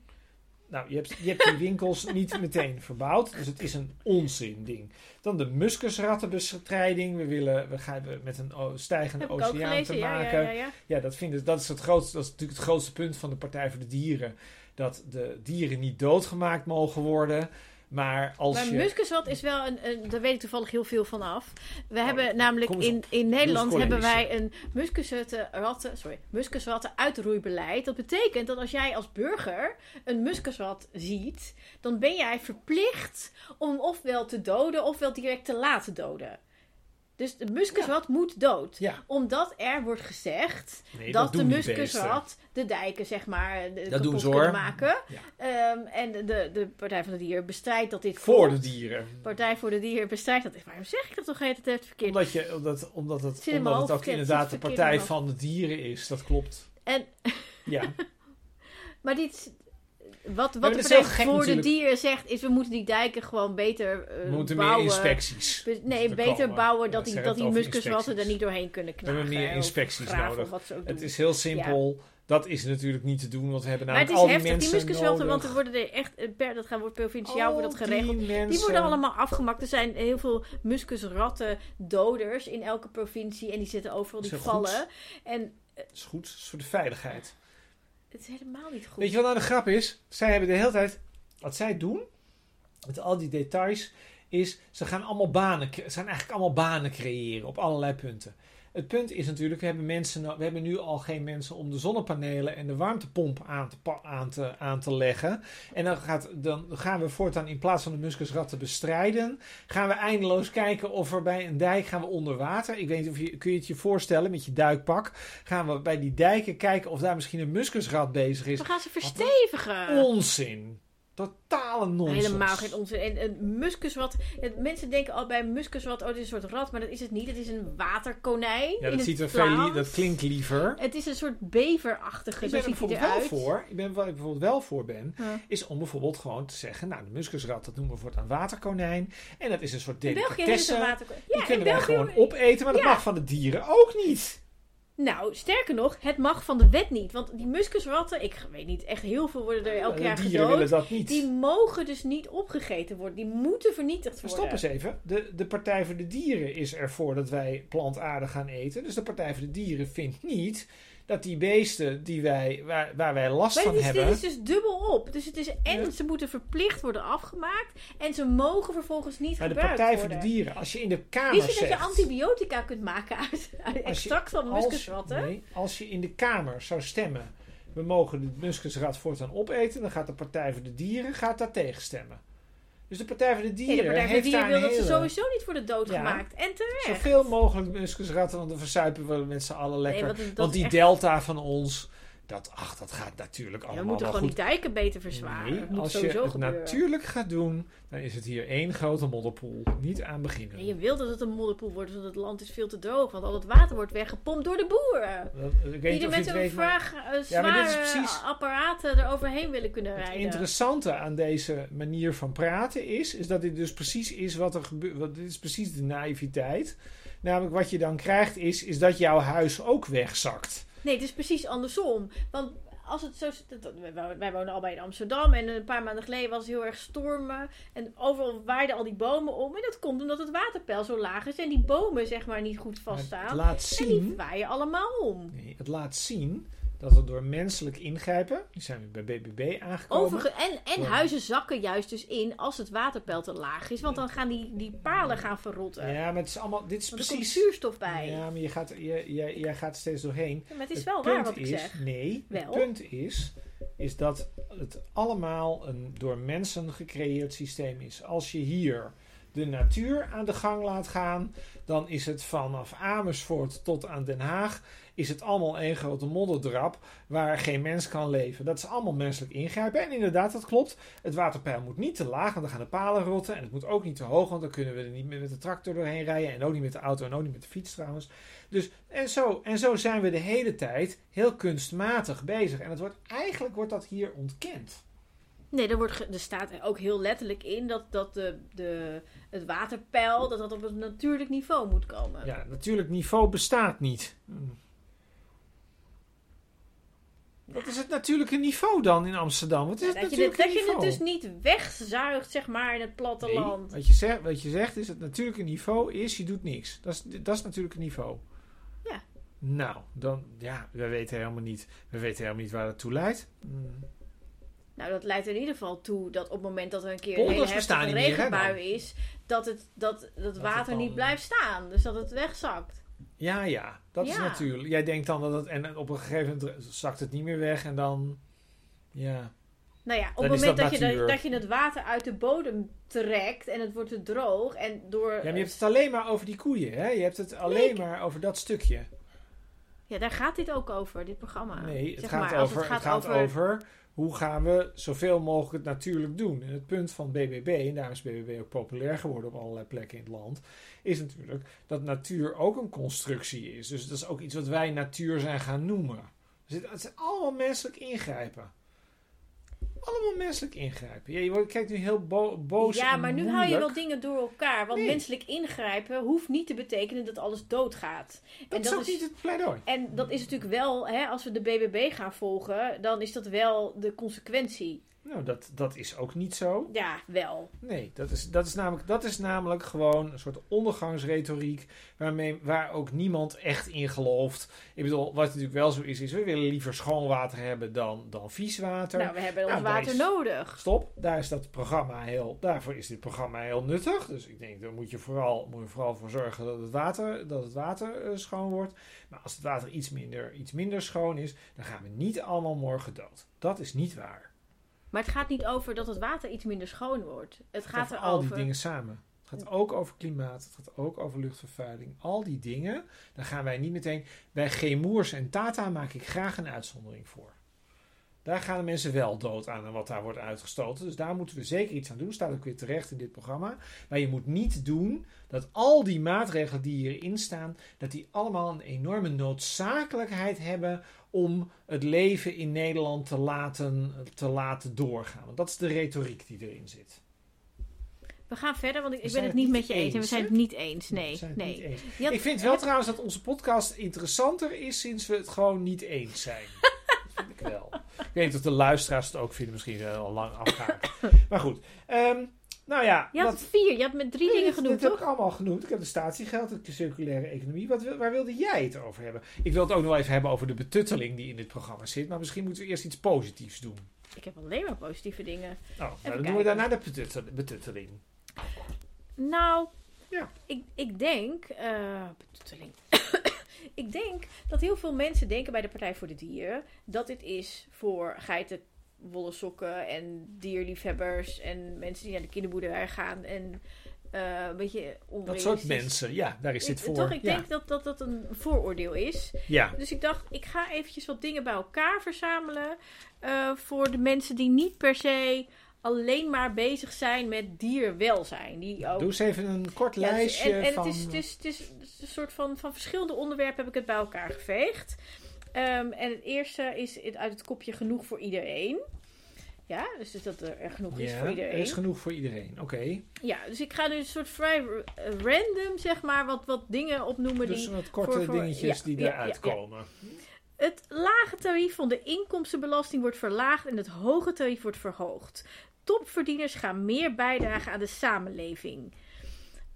Nou, je hebt, je hebt die winkels niet meteen verbouwd, dus het is een onzin ding. Dan de muskusrattenbestrijding. We willen, we gaan met een stijgende Heb ik ook oceaan te maken. ja, ja, ja. Ja, dat, dat, is het grootste, dat is natuurlijk het grootste punt van de Partij voor de Dieren. Dat de dieren niet doodgemaakt mogen worden. Maar als Maar je... muskusrat is wel een, een. Daar weet ik toevallig heel veel van af. We hebben namelijk Oh, eens in, in Nederland hebben wij een muskusratten, sorry, muskusratten uitroeibeleid. Dat betekent dat als jij als burger een muskusrat ziet, dan ben jij verplicht om ofwel te doden ofwel direct te laten doden. Dus de muskusrat moet dood. Ja, Omdat er wordt gezegd nee, dat, de muskusrat de dijken, zeg maar, de, Dat kapot doen ze, kunnen hoor. maken. Ja. Ehm, en de, de Partij van de Dieren bestrijdt dat dit. Voor de dieren. Partij voor de Dieren bestrijdt dat. Waarom zeg ik dat toch heet het verkeerd? Omdat, je, omdat, omdat het, Zit omdat het ook het inderdaad de partij van de dieren is. Dat klopt. En, Ja. maar dit, wat, wat maar de is voor de. Dieren zegt is we moeten die dijken gewoon beter eh, We moeten bouwen. meer inspecties. Be- Nee, beter komen. bouwen dat die, dat die het muskusratten er niet doorheen kunnen We knagen. hebben meer inspecties graven nodig. Het is heel simpel. Dat is natuurlijk niet te doen, want we hebben maar het namelijk is al die heftig, die mensen muskusratten, want er worden er echt, eh, per, dat gaan wordt provinciaal wordt dat geregeld. Die, Die mensen, worden allemaal afgemaakt. Er zijn heel veel muskusratten doders in elke provincie. En die zitten overal, die Is goed. vallen. En Dat is goed, dat is voor de veiligheid. Het is helemaal niet goed. Weet je wat nou de grap is? Zij hebben de hele tijd... Wat zij doen, met al die details, is... Ze gaan allemaal banen... Ze gaan eigenlijk allemaal banen creëren op allerlei punten. Het punt is natuurlijk, we hebben, mensen, no- we hebben nu al geen mensen om de zonnepanelen en de warmtepomp aan te, aan te, aan te leggen. En dan, gaat, dan gaan we voortaan in plaats van de muskusratten bestrijden, gaan we eindeloos kijken of er bij een dijk gaan we onder water. Ik weet niet of je, kun je het je voorstellen met je duikpak. Gaan we bij die dijken kijken of daar misschien een muskusrat bezig is. We gaan ze verstevigen. Onzin. Totale nonsens. Helemaal geen onzin. En een muskusrat. het- Mensen denken al bij een muskusrat, oh, dit is een soort rat, maar dat is het niet. Het is een waterkonijn. Ja, dat, het ziet er veel, dat klinkt liever. Het is een soort beverachtige. Ik ben er bijvoorbeeld wel voor. Ik ben waar ik bijvoorbeeld wel voor ben. Is om bijvoorbeeld gewoon te zeggen. Nou, de muskusrat, dat noemen we voortaan waterkonijn. En dat is een soort het een delicatesse. Die Ja, in kunnen wij gewoon opeten. Maar dat mag van de dieren ook niet. Nou, sterker nog, het mag van de wet niet. Want die muskusratten, ik weet niet, echt heel veel worden er elk jaar gedood. dat niet. Die mogen dus niet opgegeten worden. Die moeten vernietigd Maar worden. stop eens even. De, de Partij voor de Dieren is ervoor dat wij plantaardig gaan eten. Dus de Partij voor de Dieren vindt niet dat die beesten die wij, waar, waar wij last Maar van is, hebben. dit is dus dubbel op. Dus het is en Ja. ze moeten verplicht worden afgemaakt. En ze mogen vervolgens niet Maar de Partij voor worden. de Dieren, als je in de Kamer Wist je dat je antibiotica kunt maken uit, uit Als je- extract van muskusratten? nee, als je in de Kamer zou stemmen... we mogen de muskusrat voortaan opeten... dan gaat de Partij voor de Dieren gaat daar tegen stemmen. Dus de Partij voor de Dieren de Partij voor de heeft Dieren wil dat ze sowieso niet worden doodgemaakt. En terecht. Zoveel mogelijk muskusratten, want dan verzuipen we met z'n allen lekker. Nee, want die delta van ons, dat, ach, dat gaat natuurlijk Ja, allemaal we moeten gewoon goed. die dijken beter verzwaren. Nee, dat moet als je het gebeuren. natuurlijk gaat doen, dan is het hier één grote modderpoel. Niet aan beginnen. Nee, je wil dat het een modderpoel wordt, want het land is veel te droog. Want al het water wordt weggepompt door de boeren. Dat- ik weet Die er met het maar vraag, Ja, maar zware precies- apparaten eroverheen willen kunnen het rijden. interessante aan deze manier van praten is, is dat dit dus precies is wat er gebeurt. Dit is precies de naïviteit. Namelijk wat je dan krijgt is, is dat jouw huis ook wegzakt. Nee, het is precies andersom. Want als het zo... Wij wonen- allebei in Amsterdam. En een paar maanden geleden was het heel erg stormen. En overal waaiden al die bomen om. En dat komt omdat het waterpeil zo laag is. En die bomen zeg maar niet goed vaststaan. Het laat En die zien, waaien allemaal om. nee, het laat zien dat er door menselijk ingrijpen, die zijn we bij BBB aangekomen. Overge en en huizen zakken juist dus in als het waterpeil te laag is. Want dan gaan die, die palen gaan verrotten. Ja, maar het is allemaal, dit is Want er precies. zuurstof bij. Ja, maar je gaat, je, gaat steeds doorheen. Ja, maar het is Het wel waar wat ik is, zeg. Nee, Wel. het punt is, is dat het allemaal een door mensen gecreëerd systeem is. Als je hier de natuur aan de gang laat gaan, dan is het vanaf Amersfoort tot aan Den Haag, is het allemaal één grote modderdrap waar geen mens kan leven. Dat is allemaal menselijk ingrijpen. En inderdaad, dat klopt. Het waterpeil moet niet te laag, want dan gaan de palen rotten. En het moet ook niet te hoog, want dan kunnen we er niet meer met de tractor doorheen rijden. En ook niet met de auto en ook niet met de fiets trouwens. Dus, en, zo, en zo zijn we de hele tijd heel kunstmatig bezig. En het wordt, eigenlijk wordt dat hier ontkend. Nee, er, wordt ge- er staat ook heel letterlijk in dat, dat de, de, het waterpeil dat dat op een natuurlijk niveau moet komen. Ja, natuurlijk, niveau bestaat niet. Wat is het natuurlijke niveau dan in Amsterdam? Wat is Ja, het dat, je dat je het dus niet wegzuigt, zeg maar, in het platteland. Nee, wat, je zegt, wat je zegt is het natuurlijke niveau is je doet niks. Dat is, dat is het natuurlijke niveau. Ja. Nou, dan, ja, we weten helemaal niet, we weten helemaal niet waar dat toe leidt. Hm. Nou, dat leidt er in ieder geval toe dat op het moment dat er een keer een hele heftige meer, hè, regenbui is, dat het, dat, dat water dan- niet blijft staan. Dus dat het wegzakt. Ja, ja, dat is natuurlijk. Jij denkt dan dat het. En op een gegeven moment zakt het niet meer weg en dan. Ja. Nou ja, op Dan het moment dat dat, je, dat, je het water uit de bodem trekt en het wordt te droog en door... ja, maar je hebt het alleen maar over die koeien, hè? Je hebt het alleen maar over dat stukje. Ja, daar gaat dit ook over, dit programma. Nee, het Zeg gaat, maar, over, het gaat over hoe gaan we zoveel mogelijk het natuurlijk doen. En het punt van BBB, en daarom is BBB ook populair geworden op allerlei plekken in het land, is natuurlijk dat natuur ook een constructie is. Dus dat is ook iets wat wij natuur zijn gaan noemen. Het, het zijn allemaal menselijk ingrijpen. Allemaal menselijk ingrijpen. Ja, je kijkt nu heel bo- boos Ja, maar nu haal je wel dingen door elkaar. Want Nee. menselijk ingrijpen hoeft niet te betekenen dat alles doodgaat. Dat, en is ook niet het pleidooi. En dat is natuurlijk wel, hè, als we de BBB gaan volgen, dan is dat wel de consequentie. Nou, dat, dat is ook niet zo. Ja, wel. Nee, dat is, dat, is namelijk, dat is namelijk gewoon een soort ondergangsretoriek waarmee, waar ook niemand echt in gelooft. Ik bedoel, wat natuurlijk wel zo is, is we willen liever schoon water hebben dan, dan vies water. Nou, we hebben ons Nou, water is- nodig. Stop, daar is dat programma heel, daarvoor is dit programma heel nuttig. Dus ik denk, daar moet je vooral, moet je vooral voor zorgen dat het water, dat het water eh, schoon wordt. Maar als het water iets minder, iets minder schoon is, dan gaan we niet allemaal morgen dood. Dat is niet waar. Maar het gaat niet over dat het water iets minder schoon wordt. Het gaat over al die dingen samen. Het gaat ook over klimaat, het gaat ook over luchtvervuiling. Al die dingen, daar gaan wij niet meteen... Bij Gemoers en Tata maak ik graag een uitzondering voor. Daar gaan de mensen wel dood aan en wat daar wordt uitgestoten. Dus daar moeten we zeker iets aan doen. Staat ook weer terecht in dit programma. Maar je moet niet doen dat al die maatregelen die hierin staan... dat die allemaal een enorme noodzakelijkheid hebben... om het leven in Nederland te laten, te laten doorgaan. Want dat is de retoriek die erin zit. We gaan verder, want ik, ik ben het niet met je eens. En we zijn het niet eens. Nee, nee. eens. Had- Ik vind wel trouwens dat onze podcast interessanter is sinds we het gewoon niet eens zijn. vind ik wel. Ik weet niet of de luisteraars het ook vinden, misschien al lang afgehaakt. Maar goed, Ehm, nou ja. Je had vier, je had met drie Nee, dingen dit- genoemd, dit heb ik allemaal genoemd. Ik heb de statiegeld, de circulaire economie. Wat, waar wilde jij het over hebben? Ik wil het ook nog wel even hebben over de betutteling die in dit programma zit. Maar misschien moeten we eerst iets positiefs doen. Ik heb alleen maar positieve dingen. Nou, nou, dan kijken. doen we daarna de betuttel- betutteling. Nou, Ja. ik, ik denk. eh, betutteling. Ik denk dat heel veel mensen denken bij de Partij voor de Dieren dat dit is voor geiten, wollen sokken en dierliefhebbers en mensen die naar de kinderboerderij gaan en eh, een beetje Dat soort mensen, ja, daar is dit Ik- voor. Toch, ik ja. denk dat, dat dat een vooroordeel is. ja. Dus ik dacht, ik ga eventjes wat dingen bij elkaar verzamelen. eh, voor de mensen die niet per se alleen maar bezig zijn met dierwelzijn. Die ook Doe eens even een kort ja, lijstje en, en van... het, is, het, is, het, is, het is een soort van, van verschillende onderwerpen heb ik het bij elkaar geveegd. Ehm, en het eerste is het- uit het kopje genoeg voor iedereen. Ja, dus dat er, er genoeg is voor iedereen. Er is genoeg voor iedereen, oké. Ja, dus ik ga nu een soort vrij random, zeg maar, wat, wat dingen opnoemen Dus die... wat korte voor- voor- dingetjes ja, die eruit komen. Het lage tarief van de inkomstenbelasting wordt verlaagd en het hoge tarief wordt verhoogd. Topverdieners gaan meer bijdragen aan de samenleving.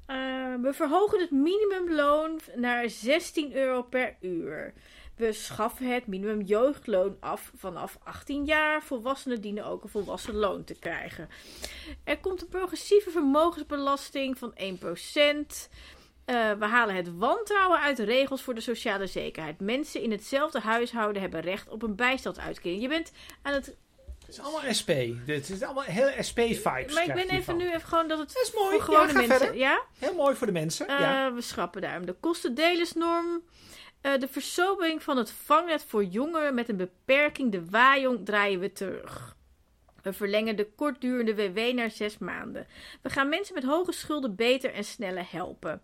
Eh, we verhogen het minimumloon naar 16 euro per uur. We schaffen het minimum jeugdloon af vanaf 18 jaar. Volwassenen dienen ook een volwassen loon te krijgen. Er komt een progressieve vermogensbelasting van 1%. Eh, we halen het wantrouwen uit regels voor de sociale zekerheid. Mensen in hetzelfde huishouden hebben recht op een bijstandsuitkering. Je bent aan het. Het is allemaal SP. Dit is allemaal hele SP-vibes. Maar ik ben even nu even gewoon dat het Dat is mooi. voor gewone ja, mensen. verder. Ja? Heel mooi voor de mensen. Eh, ja. We schrappen daarom de kostendelersnorm. Eh, de versobering van het vangnet voor jongeren met een beperking, de waaijong, draaien we terug. We verlengen de kortdurende WW naar zes maanden. We gaan mensen met hoge schulden beter en sneller helpen.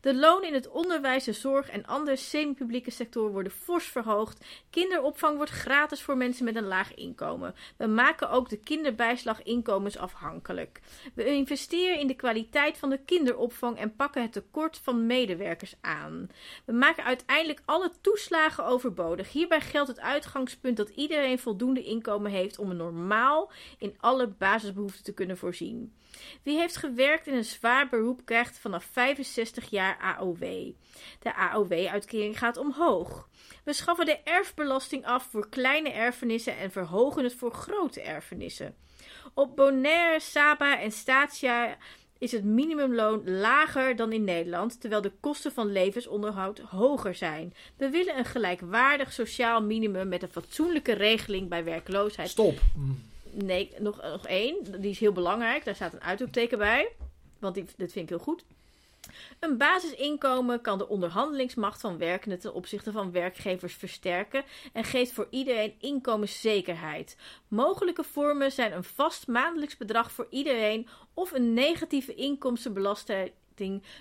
De lonen in het onderwijs, de zorg en andere semi-publieke sectoren worden fors verhoogd. Kinderopvang wordt gratis voor mensen met een laag inkomen. We maken ook de kinderbijslag inkomensafhankelijk. We investeren in de kwaliteit van de kinderopvang en pakken het tekort van medewerkers aan. We maken uiteindelijk alle toeslagen overbodig. Hierbij geldt het uitgangspunt dat iedereen voldoende inkomen heeft om een normaal in alle basisbehoeften te kunnen voorzien. Wie heeft gewerkt in een zwaar beroep krijgt vanaf 65 jaar AOW. De AOW-uitkering gaat omhoog. We schaffen de erfbelasting af voor kleine erfenissen en verhogen het voor grote erfenissen. Op Bonaire, Saba en Statia is het minimumloon lager dan in Nederland, terwijl de kosten van levensonderhoud hoger zijn. We willen een gelijkwaardig sociaal minimum met een fatsoenlijke regeling bij werkloosheid. Stop. Nee, nog, nog één. Die is heel belangrijk. Daar staat een uitroepteken bij. Want die, dat vind ik heel goed. Een basisinkomen kan de onderhandelingsmacht van werkenden ten opzichte van werkgevers versterken en geeft voor iedereen inkomenszekerheid. Mogelijke vormen zijn een vast maandelijks bedrag voor iedereen of een negatieve inkomstenbelasting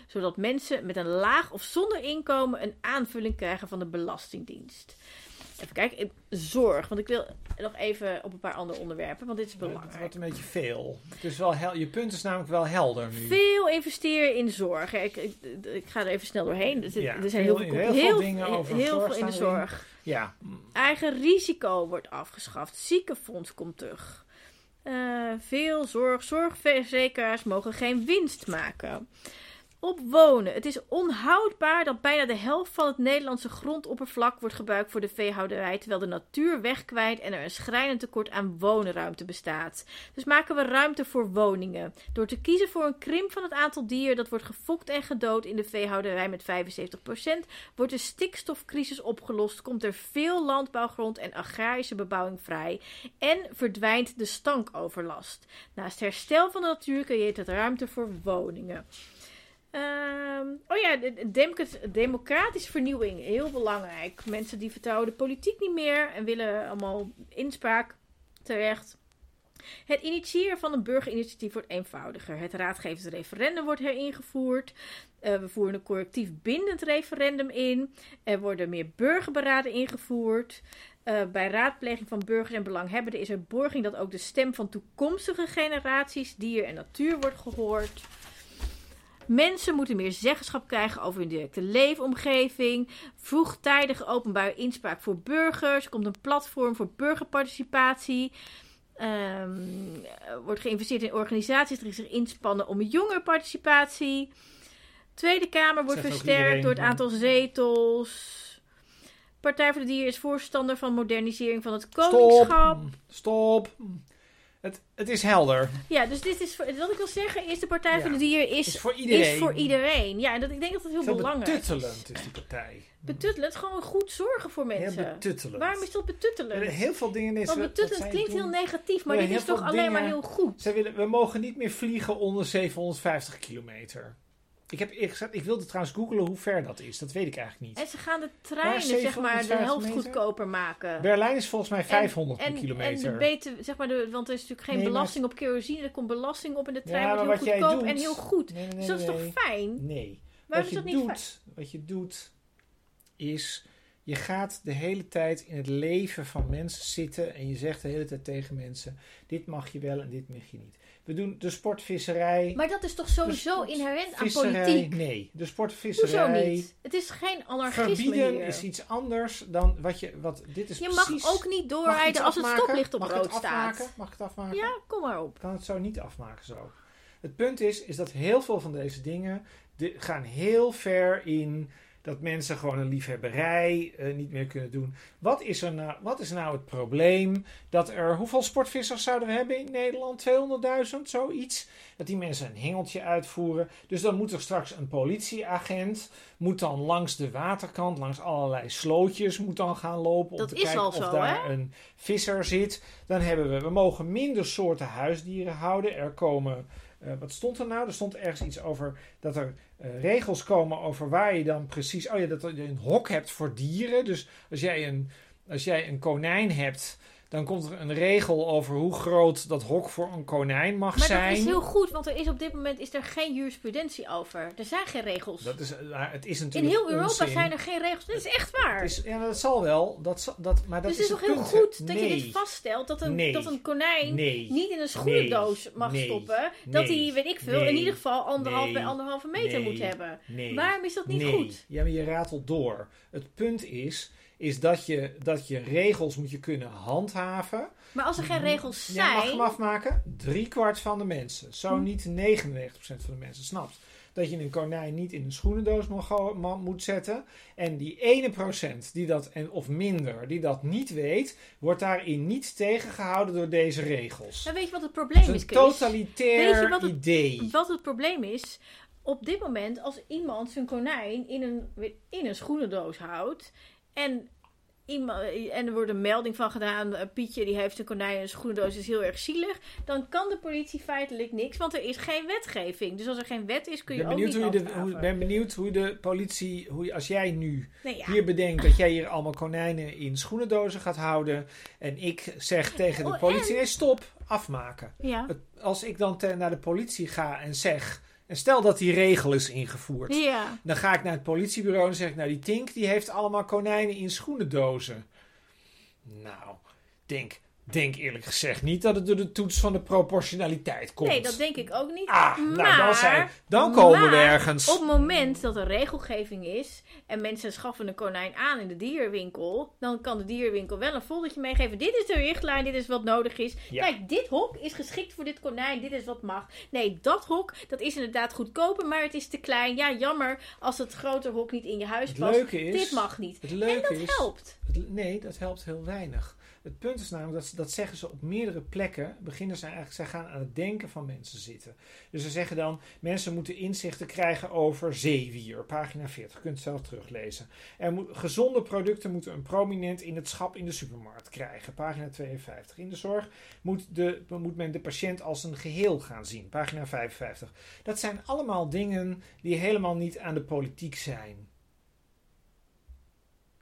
zodat mensen met een laag of zonder inkomen een aanvulling krijgen van de Belastingdienst. Even kijken, zorg, want ik wil nog even op een paar andere onderwerpen, want dit is belangrijk. Het wordt een beetje veel. Het is wel hel je punt is namelijk wel helder nu. Veel investeren in zorg. Ik, ik, ik ga er even snel doorheen. Er, Ja, er zijn heel veel, heel veel dingen over heel zorg veel in de zorg. Ja, Eigen risico wordt afgeschaft. Ziekenfonds komt terug. Eh, veel zorg. Zorgverzekeraars mogen geen winst maken. Op wonen. Het is onhoudbaar dat bijna de helft van het Nederlandse grondoppervlak wordt gebruikt voor de veehouderij, terwijl de natuur wegkwijnt en er een schrijnend tekort aan woonruimte bestaat. Dus maken we ruimte voor woningen. Door te kiezen voor een krimp van het aantal dieren dat wordt gefokt en gedood in de veehouderij met 75%, wordt de stikstofcrisis opgelost, komt er veel landbouwgrond en agrarische bebouwing vrij en verdwijnt de stankoverlast. Naast herstel van de natuur creëert het ruimte voor woningen. Ehm, oh ja, de, de democ- democratische vernieuwing, heel belangrijk. Mensen die vertrouwen de politiek niet meer en willen allemaal inspraak terecht. Het initiëren van een burgerinitiatief wordt eenvoudiger. Het raadgevend referendum wordt heringevoerd. Eh, we voeren een collectief bindend referendum in. Er worden meer burgerberaden ingevoerd. Eh, bij raadpleging van burgers en belanghebbenden is er borging dat ook de stem van toekomstige generaties, dier en natuur wordt gehoord. Mensen moeten meer zeggenschap krijgen over hun directe leefomgeving. Vroegtijdige openbare inspraak voor burgers. Er komt een platform voor burgerparticipatie. Er wordt geïnvesteerd in organisaties die zich inspannen om jongerenparticipatie. Tweede Kamer wordt versterkt iedereen. door het aantal zetels. Partij voor de Dieren is voorstander van modernisering van het koningschap. stop. Stop. Het, het is helder. Ja, dus dit is voor, wat ik wil zeggen is de Partij Ja, voor de Dieren is, Het is voor iedereen. is voor iedereen. Ja, en dat, ik denk dat dat heel Veel belangrijk is. betuttelend is die partij. Betuttelend, gewoon goed zorgen voor Heel mensen. betuttelend. Waarom is dat betuttelend? Er heel veel dingen is. Want betuttelend zij klinkt doen- heel negatief, maar dit heel is toch alleen maar heel goed. Zij willen, we mogen niet meer vliegen onder 750 kilometer. Ik heb gezegd, ik wilde trouwens googlen hoe ver dat is. Dat weet ik eigenlijk niet. En ze gaan de Maar treinen, zeg maar, de 750 helft meter? goedkoper maken. Berlijn is volgens mij 500 en, kilometer. En de beter, zeg maar, de, want er is natuurlijk geen Nee, maar- belasting op kerosine. Er komt belasting op en de trein Ja, wordt maar heel goedkoop doet- en heel goed. Nee, nee, nee, dus dat is toch fijn? Nee. Waarom wat is je dat niet fijn? doet, Wat je doet, is je gaat de hele tijd in het leven van mensen zitten en je zegt de hele tijd tegen mensen: dit mag je wel en dit mag je niet. We doen de sportvisserij. Maar dat is toch sowieso inherent aan politiek? Nee, de Hoezo sportvisserij. niet? Het is geen anarchisme Verbieden hier. is iets anders dan wat je. Wat, dit is Je mag ook niet doorrijden als het stoplicht op Mag ik rood het afmaken? staat. Mag ik het afmaken? Ja, kom maar op. Ik kan het zo niet afmaken zo. Het punt is, is dat heel veel van deze dingen de, gaan heel ver in dat mensen gewoon een liefhebberij eh, niet meer kunnen doen. Wat is, er nou, wat is nou het probleem dat er... Hoeveel sportvissers zouden we hebben in Nederland? 200.000, zoiets? Dat die mensen een hengeltje uitvoeren. Dus dan moet er straks een politieagent... moet dan langs de waterkant, langs allerlei slootjes... moet dan gaan lopen om Dat te is kijken of zo, daar hè? een visser zit. Dan hebben we... We mogen minder soorten huisdieren houden. Er komen... eh, wat stond er nou? Er stond ergens iets over dat er eh, regels komen over waar je dan precies. Oh ja, dat je een hok hebt voor dieren. Dus als jij een, als jij een konijn hebt, dan komt er een regel over hoe groot dat hok voor een konijn mag Maar zijn. dat is heel goed, want er is op dit moment is er geen jurisprudentie over. Er zijn geen regels. Dat is, het is In natuurlijk heel Europa onzin. zijn er geen regels. Dat is echt waar. Het is, ja, dat zal wel. Dat, dat, maar dat dus het is het toch heel punt, goed dat je dit vaststelt. Dat een, Nee. dat een konijn Nee. niet in een schoenendoos mag stoppen. Dat hij, weet ik veel, in ieder geval anderhalf bij anderhalve meter moet hebben. Waarom is dat niet nee. goed? Ja, maar je ratelt door. Het punt is, is dat je, dat je regels moet je kunnen handhaven. Maar als er geen regels Ja, mag ik zijn... hem afmaken? Drie kwart van de mensen, zo Hm. niet 99% van de mensen snapt dat je een konijn niet in een schoenendoos moet zetten. En die ene procent die dat, en, of minder, die dat niet weet, wordt daarin niet tegengehouden door deze regels. Dan weet je wat het probleem is is, een Chris? totalitair Weet je wat het- idee. Wat het probleem is, op dit moment als iemand zijn konijn in een, in een schoenendoos houdt en, iemand, en er wordt een melding van gedaan, eh, Pietje die heeft een konijn in een schoenendoos, is heel erg zielig, dan kan de politie feitelijk niks, want er is geen wetgeving. Dus als er geen wet is, kun je ben ook niet hoe je de, handhaven. hoe, ben benieuwd hoe de politie, hoe, als jij nu ja. hier bedenkt dat jij hier allemaal konijnen in schoenendozen gaat houden. En ik zeg tegen de Oh, politie: nee, stop, afmaken. Ja. Als ik dan te- naar de politie ga en zeg. En stel dat die regel is ingevoerd. Ja. Dan ga ik naar het politiebureau en zeg ik: Nou, die Tink die heeft allemaal konijnen in schoenendozen. Nou, denk, denk eerlijk gezegd niet dat het door de toets van de proportionaliteit komt. Nee, dat denk ik ook niet. Ah, nou, maar, dan, zijn, dan komen we ergens. Op het moment dat er regelgeving is en mensen schaffen een konijn aan in de dierwinkel, dan kan de dierwinkel wel een foldertje meegeven. Dit is de richtlijn, dit is wat nodig is. Ja. Kijk, dit hok is geschikt voor dit konijn, dit is wat mag. Nee, dat hok, dat is inderdaad goedkoper, maar het is te klein. Ja, jammer als het groter hok niet in je huis Het past. leuke is. Dit mag niet. Het En leuke dat is. helpt. Het- nee, dat helpt heel weinig. Het punt is namelijk, dat, dat zeggen ze op meerdere plekken, beginnen ze eigenlijk, zij gaan aan het denken van mensen zitten. Dus ze zeggen dan, mensen moeten inzichten krijgen over zeewier, pagina 40, je kunt het zelf teruglezen. Er gezonde producten moeten een prominent in het schap in de supermarkt krijgen, pagina 52. In de zorg moet, de, moet men de patiënt als een geheel gaan zien, pagina 55. Dat zijn allemaal dingen die helemaal niet aan de politiek zijn.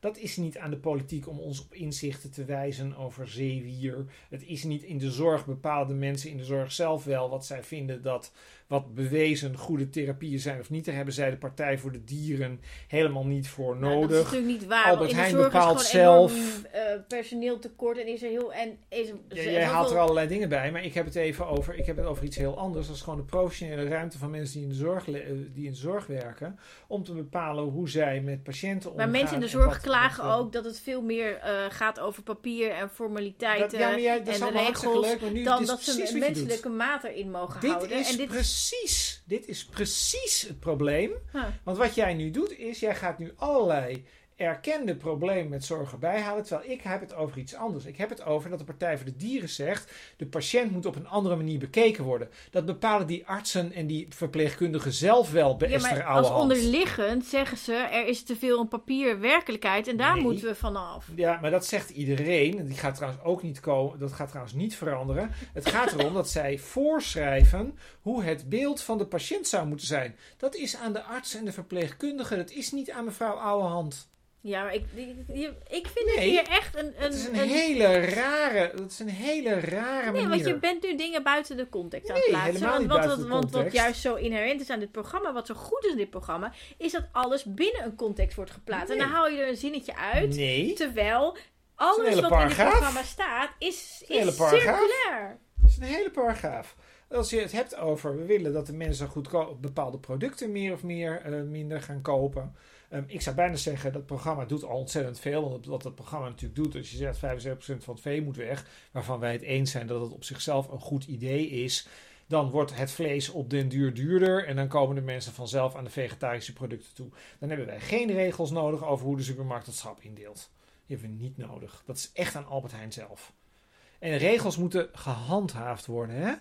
Dat is niet aan de politiek om ons op inzichten te wijzen over zeewier. Het is niet in de zorg bepaalde mensen in de zorg zelf wel wat zij vinden dat wat bewezen goede therapieën zijn of niet. Daar hebben zij de Partij voor de Dieren helemaal niet voor Nou, dat is nodig. natuurlijk niet waar. Albert Heijn bepaalt is zelf. enorm, eh, personeel tekort en is er heel en is er Ja, jij haalt er allerlei dingen bij, maar ik heb het even over, ik heb het over iets heel anders. Dat is gewoon de professionele ruimte van mensen die in de zorg, eh, die in de zorg werken. Om te bepalen hoe zij met patiënten omgaan. Maar mensen in de zorg klagen wat, ook dat het veel meer eh, gaat over papier en formaliteiten. Dat, ja, maar dat is en regels leuk, maar nu dan is dat ze doet. menselijke maat erin mogen Dit houden. is en dit precies, dit is precies het probleem. Huh. Want wat jij nu doet is, jij gaat nu allerlei erkende problemen met zorg erbij halen. Terwijl ik heb het over iets anders. Ik heb het over dat de Partij voor de Dieren zegt, de patiënt moet op een andere manier bekeken worden. Dat bepalen die artsen en die verpleegkundigen zelf wel bij ja, Esther maar als onderliggend zeggen ze er is te veel een papier werkelijkheid en daar Nee. moeten we vanaf. Ja, maar dat zegt iedereen. En Die gaat trouwens ook niet komen. Dat gaat trouwens niet veranderen. Het gaat erom dat zij voorschrijven hoe het beeld van de patiënt zou moeten zijn. Dat is aan de arts en de verpleegkundige. Dat is niet aan mevrouw Ouwehand. Ja, maar ik, ik, ik vind het Nee. hier echt een... een, Het is een, een- hele rare. Dat is een hele rare Nee, manier. want je bent nu dingen buiten de context aan het Nee, plaatsen. helemaal want, niet wat, buiten wat- de want wat juist zo inherent is aan dit programma, wat zo goed is in dit programma, is dat alles binnen een context wordt geplaatst. En Nee. dan haal je er een zinnetje uit, Nee. terwijl alles wat in dit paragraaf. programma staat, is, is circulair. Dat is een hele paragraaf. Als je het hebt over, we willen dat de mensen goedkoop bepaalde producten meer of meer eh, minder gaan kopen. Ehm, ik zou bijna zeggen, dat programma doet al ontzettend veel. Want wat dat programma natuurlijk doet, als je zegt 75% van het vee moet weg, waarvan wij het eens zijn dat het op zichzelf een goed idee is, dan wordt het vlees op den duur duurder en dan komen de mensen vanzelf aan de vegetarische producten toe. Dan hebben wij geen regels nodig over hoe de supermarkt het schap indeelt. Die hebben we niet nodig. Dat is echt aan Albert Heijn zelf. En regels moeten gehandhaafd worden. Hè?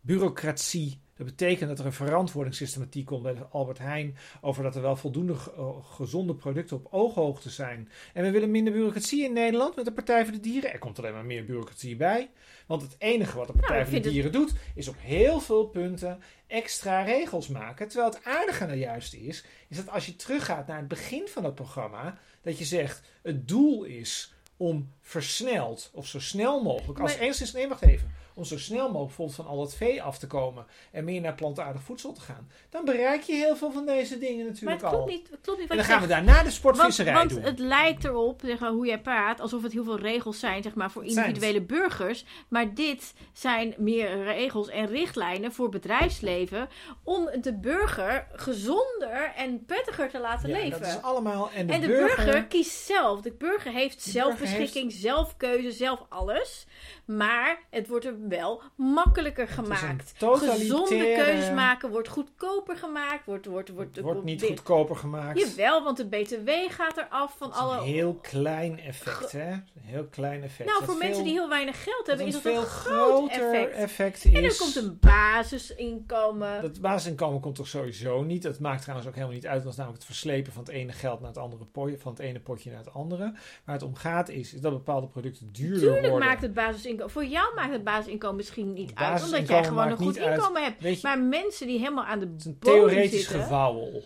Bureaucratie. Dat betekent dat er een verantwoordingssystematiek komt bij Albert Heijn. Over dat er wel voldoende eh, gezonde producten op ooghoogte zijn. En we willen minder bureaucratie in Nederland met de Partij voor de Dieren. Er komt alleen maar meer bureaucratie bij. Want het enige wat de Partij Nou, ik voor de het- Dieren doet, is op heel veel punten extra regels maken. Terwijl het aardige nou juist is, is dat als je teruggaat naar het begin van het programma, dat je zegt: het doel is om versneld of zo snel mogelijk, als Maar- enigszins, nee, wacht even, om zo snel mogelijk bijvoorbeeld van al het vee af te komen en meer naar plantaardig voedsel te gaan, dan bereik je heel veel van deze dingen Maar natuurlijk klopt al. niet, het klopt niet En dan gaan we daarna de sportvisserij want, doen. want het lijkt erop, zeg maar, hoe jij praat, alsof het heel veel regels zijn zeg maar, voor individuele burgers. Maar dit zijn meer regels en richtlijnen voor bedrijfsleven om de burger gezonder en prettiger te laten ja, leven. dat is allemaal. En de, en de burger, kiest zelf. De burger heeft De zelfbeschikking, zelf keuze, zelf alles. Maar het wordt er wel makkelijker gemaakt. totalitaire- Gezonde keuzes maken wordt goedkoper gemaakt. Wordt, wordt, wordt, niet dit- goedkoper gemaakt. Jawel, want de BTW gaat eraf van alle. een heel klein effect, hè? Een heel klein effect. nou, Dat voor mensen die heel weinig geld hebben, is dat een veel groot groter effect. En er komt een basisinkomen. Dat basisinkomen komt toch sowieso niet. Dat maakt trouwens ook helemaal niet uit. Dat is namelijk het verslepen van het ene geld naar het andere potje, van het ene potje naar het andere. Waar het om gaat is, is dat bepaalde producten duurder Tuurlijk worden. maakt het basisinkomen. Voor jou maakt het basisinkomen misschien niet uit, omdat jij basisinkomen gewoon een goed uit. inkomen hebt. Je, Maar mensen die helemaal aan de het is een bodem theoretisch zitten, gevouwel.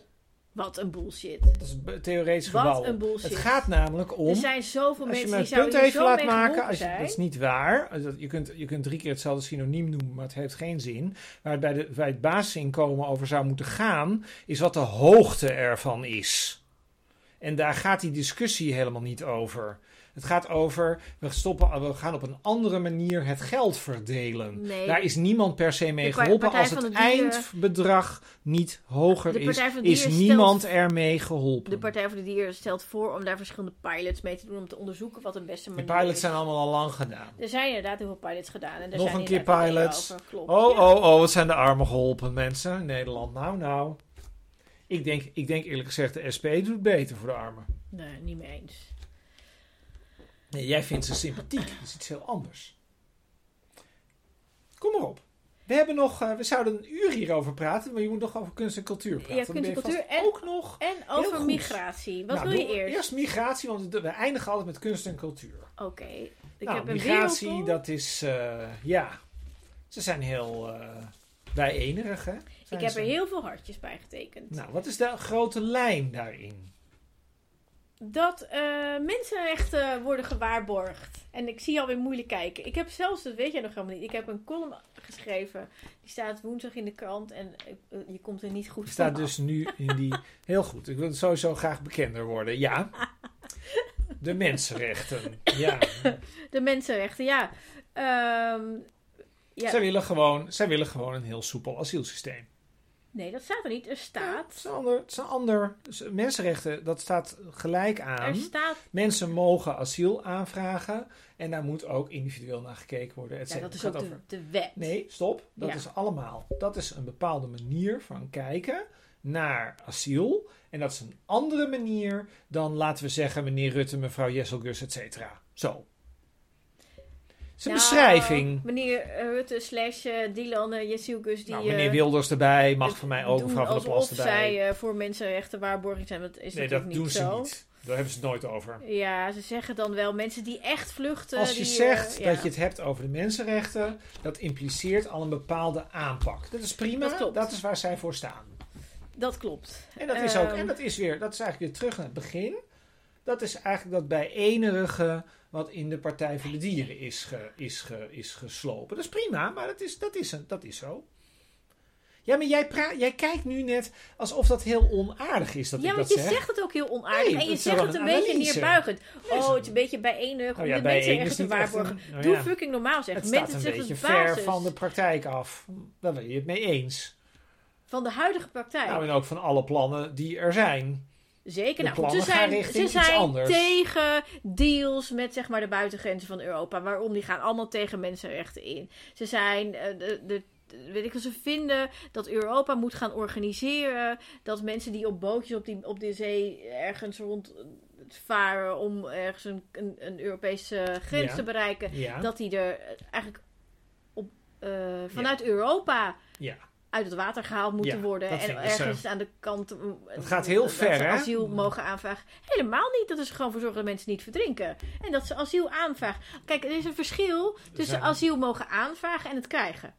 Wat een bullshit. Het is een theoretisch Wat gevouwel. een bullshit. Het gaat namelijk om. er zijn zoveel Als mensen me die zouden punt hier even laat maken, als je, dat is niet waar. Als Je kunt, je kunt drie keer hetzelfde synoniem noemen, maar het heeft geen zin. Waar het bij, de, bij het basisinkomen over zou moeten gaan, is wat de hoogte ervan is. En daar gaat die discussie helemaal niet over. Het gaat over, we, stoppen, we gaan op een andere manier het geld verdelen. Nee. Daar is niemand per se mee De geholpen. Als het de Dieren- eindbedrag niet hoger De is, de is Dieren niemand ermee geholpen. De Partij voor de Dieren stelt voor om daar verschillende pilots mee te doen om te onderzoeken wat de beste manier pilots is. zijn allemaal al lang gedaan. Er zijn inderdaad heel veel pilots gedaan. En er Nog zijn een keer pilots. over. Oh, Ja. oh, oh, wat zijn de armen geholpen mensen in Nederland. Nou, nou. Ik denk, ik denk eerlijk gezegd, de SP doet beter voor de armen. Nee, niet mee eens. Nee, jij vindt ze sympathiek. Dat is iets heel anders. Kom maar op. We hebben nog, eh, we zouden een uur hierover praten, maar je moet nog over kunst en cultuur praten. Ja, kunst en cultuur en- ook nog. En over migratie. Wat Nou, wil je eerst? Eerst migratie, want we eindigen altijd met kunst en cultuur. Oké. Ik nou, heb een migratie, wereldvol. dat is, eh, ja, ze zijn heel eh bijenerig, hè? Ik heb ze. er heel veel hartjes bij getekend. Nou, wat is de grote lijn daarin? Dat eh, mensenrechten worden gewaarborgd. En ik zie je alweer moeilijk kijken. Ik heb zelfs, dat weet jij nog helemaal niet. Ik heb een column geschreven. Die staat woensdag in de krant. En eh, je komt er niet goed staat dus nu in die. Heel goed, ik wil sowieso graag bekender worden. Ja. De mensenrechten. Ja. De mensenrechten, ja. Ehm, ja. Zij, willen gewoon, zij willen gewoon een heel soepel asielsysteem. Nee, dat staat er niet. Er Het staat. is ander. Het is een ander mensenrechten, dat staat gelijk Er aan. staat. Mensen mogen asiel aanvragen. En daar moet ook individueel naar gekeken worden. et Ja, dat is ook de, wet. Nee, stop. Dat Ja. is allemaal. Dat is een bepaalde manier van kijken naar asiel. En dat is een andere manier dan, laten we zeggen, meneer Rutte, mevrouw Jesselgus, et cetera. Zo. Is een Nou, beschrijving. Meneer eh, Rutte slash eh, Dylan uh, Jesielkus die... nou, meneer eh, Wilders erbij, mag voor mij ook, mevrouw van der Plas erbij. zij eh, voor mensenrechten waarborging zijn. Dat is nee, dat doen ze niet. Daar hebben ze het nooit over. Ja, ze zeggen dan wel mensen die echt vluchten. Als je die, zegt eh, dat ja. je het hebt over de mensenrechten, dat impliceert al een bepaalde aanpak. Dat is prima, Dat klopt. dat is waar zij voor staan. Dat klopt. En dat is ook, Ehm, en dat is weer, dat is eigenlijk weer terug naar het begin. Dat is eigenlijk dat bijenerige wat in de Partij voor de Dieren is, ge, is, ge, is geslopen. Dat is prima, maar dat is, dat is, een, dat is zo. Ja, maar jij, pra- jij kijkt nu net alsof dat heel onaardig is dat ja, ik want dat je zeg. zegt het ook heel onaardig. Nee, en je zegt het een een beetje neerbuigend. Nee, Oh, het is een beetje bijeenig Nou om ja, de mensenrechten is te waarborgen. een- Doe fucking normaal zeg. Het Mensen staat een beetje ver van de praktijk af. Daar ben je het mee eens. van de huidige praktijk. Nou, en ook van alle plannen die er zijn. Zeker. Nou, ze zijn, ze zijn tegen deals met zeg maar, de buitengrenzen van Europa. Waarom? Die gaan allemaal tegen mensenrechten in. Ze zijn. eh, de, de, weet ik ze vinden dat Europa moet gaan organiseren. Dat mensen die op bootjes op, die, op de zee ergens rond varen om ergens een, een, een Europese grens Ja. te bereiken. Ja. Dat die er eigenlijk op, eh, vanuit Europa ja. Uit het water gehaald moeten Ja, worden. En ze. ergens aan de kant. eh, Het gaat heel dat ver, ze hè? asiel mogen aanvragen. Helemaal niet. Dat is gewoon voor zorgen dat mensen niet verdrinken. En dat ze asiel aanvragen. Kijk, er is een verschil tussen zijn- asiel mogen aanvragen en het krijgen.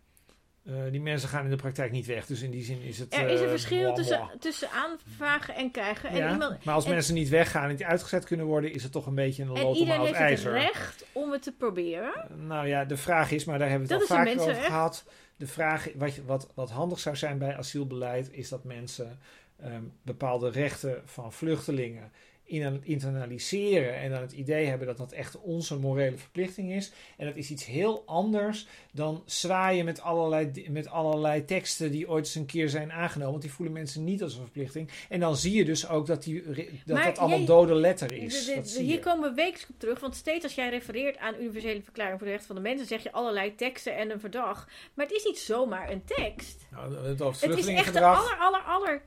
Eh, die mensen gaan in de praktijk niet weg. Dus in die zin is het. Er is een eh, verschil tussen, tussen aanvragen en krijgen. En, Ja, iemand, maar als en- mensen niet weggaan en niet uitgezet kunnen worden, is het toch een beetje een en lood om iedereen oud heeft het ijzer. recht om het te proberen. Nou ja, de vraag is, maar daar hebben we het Dat al vaker over gehad. De vraag, wat, wat, wat handig zou zijn bij asielbeleid, is dat mensen ehm, bepaalde rechten van vluchtelingen in- internaliseren en dan het idee hebben dat dat echt onze morele verplichting is. En dat is iets heel anders dan zwaaien met allerlei, met allerlei teksten die ooit eens een keer zijn aangenomen. Want die voelen mensen niet als een verplichting. En dan zie je dus ook dat die, dat, Maar dat allemaal jij- dode letter is. De- hier komen we wekelijks op terug. Want steeds als jij refereert aan Universele Verklaring voor de Rechten van de Mensen, zeg je allerlei teksten en een verdrag. Maar het is niet zomaar een tekst. Nou, het over Het is echt de aller, aller, aller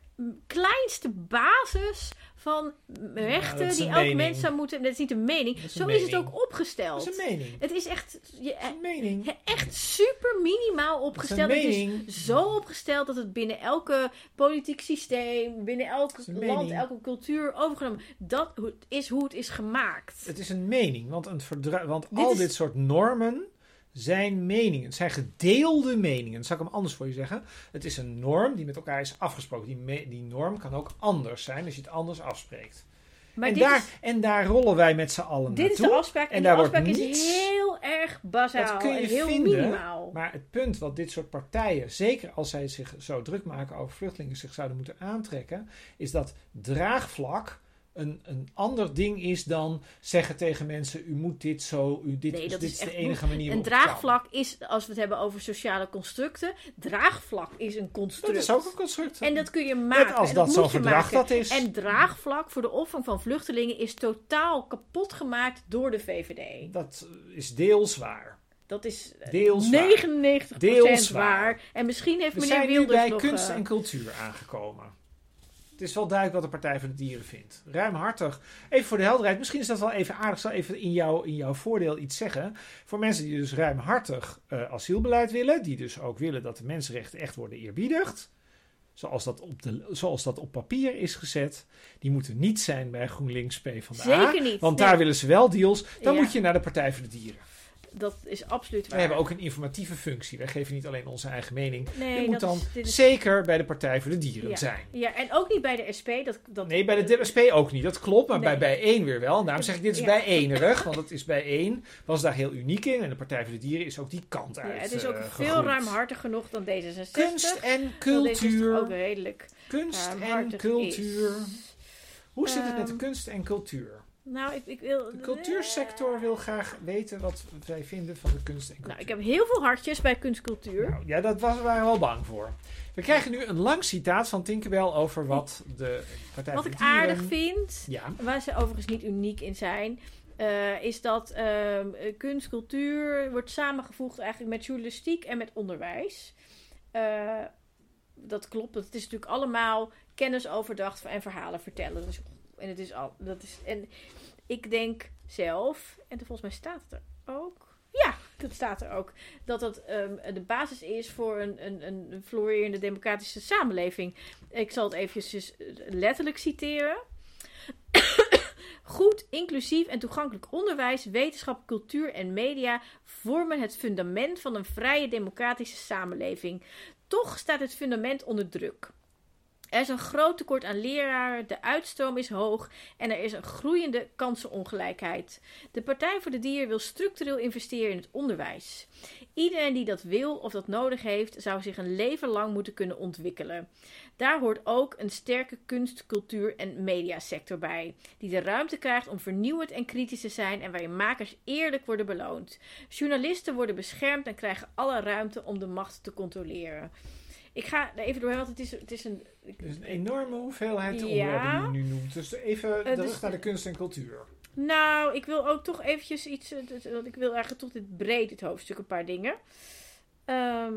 kleinste basis van rechten die elk mening. mens zou moeten. Dat is niet een mening. Zo is het ook opgesteld. Dat is een mening. Het is echt, je, is een mening. echt super minimaal opgesteld. Het is zo opgesteld dat het binnen elke politiek systeem, binnen elk land, mening. elke cultuur overgenomen. Dat is hoe het is gemaakt. Het is een mening, want, een want Dit al dit soort normen zijn meningen. Zijn gedeelde meningen. Zal ik hem anders voor je zeggen. Het is een norm die met elkaar is afgesproken. Die, me- die norm kan ook anders zijn als je het anders afspreekt. Maar en, dit, daar, is, en daar rollen wij met z'n allen dit is de afspraak. En, en de afspraak is heel erg bazaal Dat kun je en heel vinden, minimaal. Maar het punt wat dit soort partijen, zeker als zij zich zo druk maken over vluchtelingen, zich zouden moeten aantrekken, is dat draagvlak een, een ander ding is dan zeggen tegen mensen: u moet dit zo, u, dit, Nee, is, dat dit is is de enige manier. Een draagvlak is, als we het hebben over sociale constructen, draagvlak is een construct. Dat is ook een construct. En dat kun je maken. Net als en dat zo'n verdrag dat is. En draagvlak voor de opvang van vluchtelingen is totaal kapot gemaakt door de VVD. Dat is deels waar. Dat is eh, Deels waar. 99% Deels waar. waar. En misschien heeft We meneer zijn nu Wilders bij nog... kunst eh, en cultuur aangekomen. Het is wel duidelijk wat de Partij voor de Dieren vindt. Ruimhartig. Even voor de helderheid. Misschien is dat wel even aardig. Ik zal even in, jou, in jouw voordeel iets zeggen. Voor mensen die dus ruimhartig eh, asielbeleid willen. Die dus ook willen dat de mensenrechten echt worden eerbiedigd. Zoals dat, op de, zoals dat op papier is gezet. Die moeten niet zijn bij GroenLinks PvdA. Zeker niet. Want Nee. daar willen ze wel deals. Dan Ja. moet je naar de Partij voor de Dieren. Dat is absoluut waar. Wij hebben ook een informatieve functie. Wij geven niet alleen onze eigen mening. Nee, je moet dan is- dit is- zeker bij de Partij voor de Dieren Ja. zijn. Ja, en ook niet bij de SP. Dat, dat, Nee, bij de DSP ook niet. Dat klopt, maar Nee. bij bijeen weer wel. En daarom zeg ik, dit is Ja. bijeenerig. Want het is bijeen. Was daar heel uniek in. En de Partij voor de Dieren is ook die kant ja, uit het is ook eh, veel ruimhartiger nog dan D66. Kunst en D66 ook cultuur. redelijk Kunst en cultuur. is. Hoe zit het met de Ehm, kunst en cultuur? Nou, ik, ik wil... De cultuursector wil graag weten wat wij vinden van de kunst en cultuur. Nou, ik heb heel veel hartjes bij kunstcultuur. Nou, ja, dat was, waren we wel bang voor. We krijgen nu een lang citaat van Tinkerbell over wat de Partij Wat ik Dieren... aardig vind, Ja, waar ze overigens niet uniek in zijn, eh, is dat ehm, eh, kunst, cultuur wordt samengevoegd eigenlijk met journalistiek en met onderwijs. Eh, dat klopt. Dat is natuurlijk allemaal kennisoverdracht en verhalen vertellen. Dus, en het is al, dat is, en ik denk zelf, en volgens mij staat het er ook. Ja, dat staat er ook. Dat dat ehm, de basis is voor een, een, een democratische samenleving. Ik zal het eventjes letterlijk citeren. Goed, inclusief en toegankelijk onderwijs, wetenschap, cultuur en media vormen het fundament van een vrije democratische samenleving. Toch staat het fundament onder druk. Er is een groot tekort aan leraren, de uitstroom is hoog en er is een groeiende kansenongelijkheid. De Partij voor de Dieren wil structureel investeren in het onderwijs. Iedereen die dat wil of dat nodig heeft, zou zich een leven lang moeten kunnen ontwikkelen. Daar hoort ook een sterke kunst, cultuur en mediasector bij, die de ruimte krijgt om vernieuwend en kritisch te zijn en waarin makers eerlijk worden beloond. Journalisten worden beschermd en krijgen alle ruimte om de macht te controleren. Ik ga er even doorheen, want het is, het is een. ik- dus een enorme hoeveelheid Ja. onderwerpen die je nu noemt. Dus even Eh, terug dus- naar de kunst en cultuur. Nou, ik wil ook toch eventjes iets. eh, Want ik wil eigenlijk toch dit breed, dit hoofdstuk, een paar dingen. Ehm,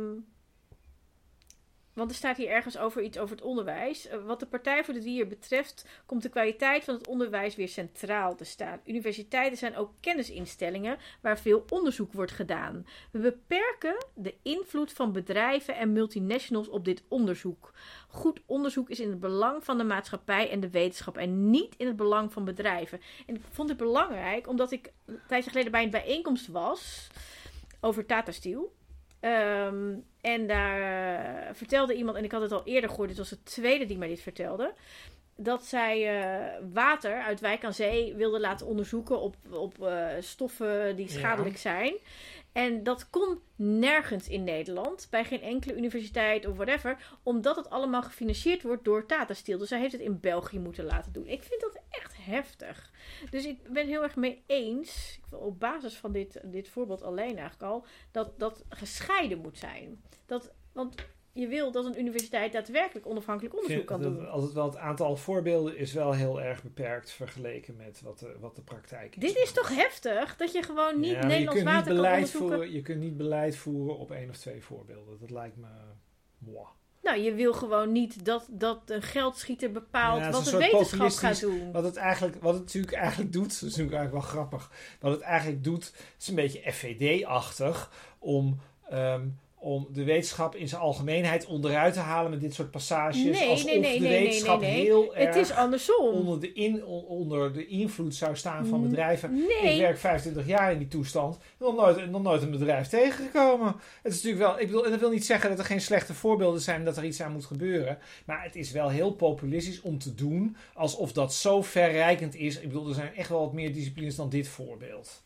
want er staat hier ergens over iets over het onderwijs. Eh, Wat de Partij voor de Dier betreft, komt de kwaliteit van het onderwijs weer centraal te staan. Universiteiten zijn ook kennisinstellingen waar veel onderzoek wordt gedaan. We beperken de invloed van bedrijven en multinationals op dit onderzoek. Goed onderzoek is in het belang van de maatschappij en de wetenschap en niet in het belang van bedrijven. En ik vond het belangrijk omdat ik een tijdje geleden bij een bijeenkomst was over Tata Steel. Ehm, en daar eh, vertelde iemand, en ik had het al eerder gehoord, dit was de tweede die mij dit vertelde. Dat zij eh, water uit Wijk aan Zee wilde laten onderzoeken op, op eh, stoffen die Ja. schadelijk zijn. En dat kon nergens in Nederland, bij geen enkele universiteit of whatever, omdat het allemaal gefinancierd wordt door Tata Steel. Dus zij heeft het in België moeten laten doen. Ik vind dat echt heftig. Dus ik ben heel erg mee eens, op basis van dit, dit voorbeeld alleen eigenlijk al, dat dat gescheiden moet zijn. Dat, want je wil dat een universiteit daadwerkelijk onafhankelijk onderzoek kan doen. altijd wel het aantal voorbeelden is wel heel erg beperkt vergeleken met wat de, wat de praktijk is. Dit is toch heftig? Dat je gewoon niet Ja, maar je Nederlands kunt niet water kan onderzoeken. voeren. Je kunt niet beleid voeren op één of twee voorbeelden. Dat lijkt me. Mwah. Nou, je wil gewoon niet dat, dat een geldschieter bepaalt Ja, het wat de wetenschap gaat doen. Wat het eigenlijk, wat het natuurlijk eigenlijk doet, dat is natuurlijk eigenlijk wel grappig. Wat het eigenlijk doet, is een beetje FVD-achtig om, ehm, om de wetenschap in zijn algemeenheid onderuit te halen met dit soort passages. Nee, alsof nee, nee, de nee, nee, wetenschap nee, nee. heel erg Het is andersom. onder, de in, on- onder de invloed zou staan van bedrijven. Ik werk 25 jaar in die toestand. Nog nooit, nog nooit een bedrijf tegengekomen. Het is natuurlijk wel. Ik bedoel, en dat wil niet zeggen dat er geen slechte voorbeelden zijn dat er iets aan moet gebeuren. Maar het is wel heel populistisch om te doen alsof dat zo verrijkend is. Ik bedoel, er zijn echt wel wat meer disciplines dan dit voorbeeld.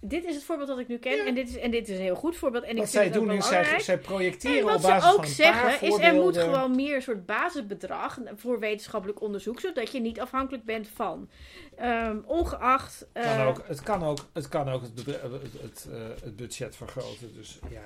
Dit is het voorbeeld dat ik nu ken. Ja. En, dit is, en dit is een heel goed voorbeeld. En ik wat zij ook doen is zij, zij projecteren En op wat basis ze ook van een paar zeggen is er moet gewoon meer een soort basisbedrag voor wetenschappelijk onderzoek, zodat je niet afhankelijk bent van. Ehm, ongeacht. Kan eh, ook, het kan ook het, kan ook het, het, het, eh, het budget vergroten. Dus ja,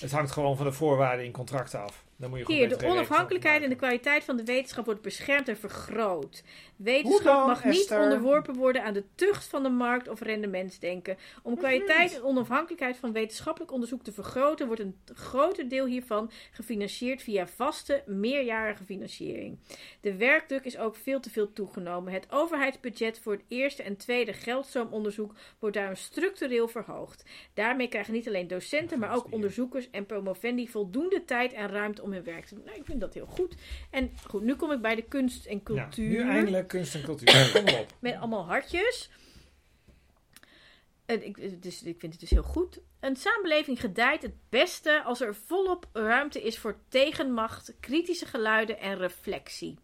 het hangt gewoon van de voorwaarden in contracten af. Dan moet je Hier, de onafhankelijkheid en de kwaliteit van de wetenschap wordt beschermd en vergroot. Wetenschap mag niet Esther? onderworpen worden aan de tucht van de markt of rendementsdenken. Om kwaliteit en onafhankelijkheid van wetenschappelijk onderzoek te vergroten, wordt een groter deel hiervan gefinancierd via vaste, meerjarige financiering. De werkdruk is ook veel te veel toegenomen. Het overheidsbudget voor het eerste en tweede geldstroomonderzoek wordt daarom structureel verhoogd. Daarmee krijgen niet alleen docenten, maar ook onderzoekers en promovendi voldoende tijd en ruimte om hun werk te doen. Nou, ik vind dat heel goed. En goed, nu kom ik bij de kunst en Ja, cultuur. nu eindelijk kunst en cultuur. Kom op. Met allemaal hartjes. En ik, is, ik vind het dus heel goed. Een samenleving gedijt het beste als er volop ruimte is voor tegenmacht, kritische geluiden en reflectie.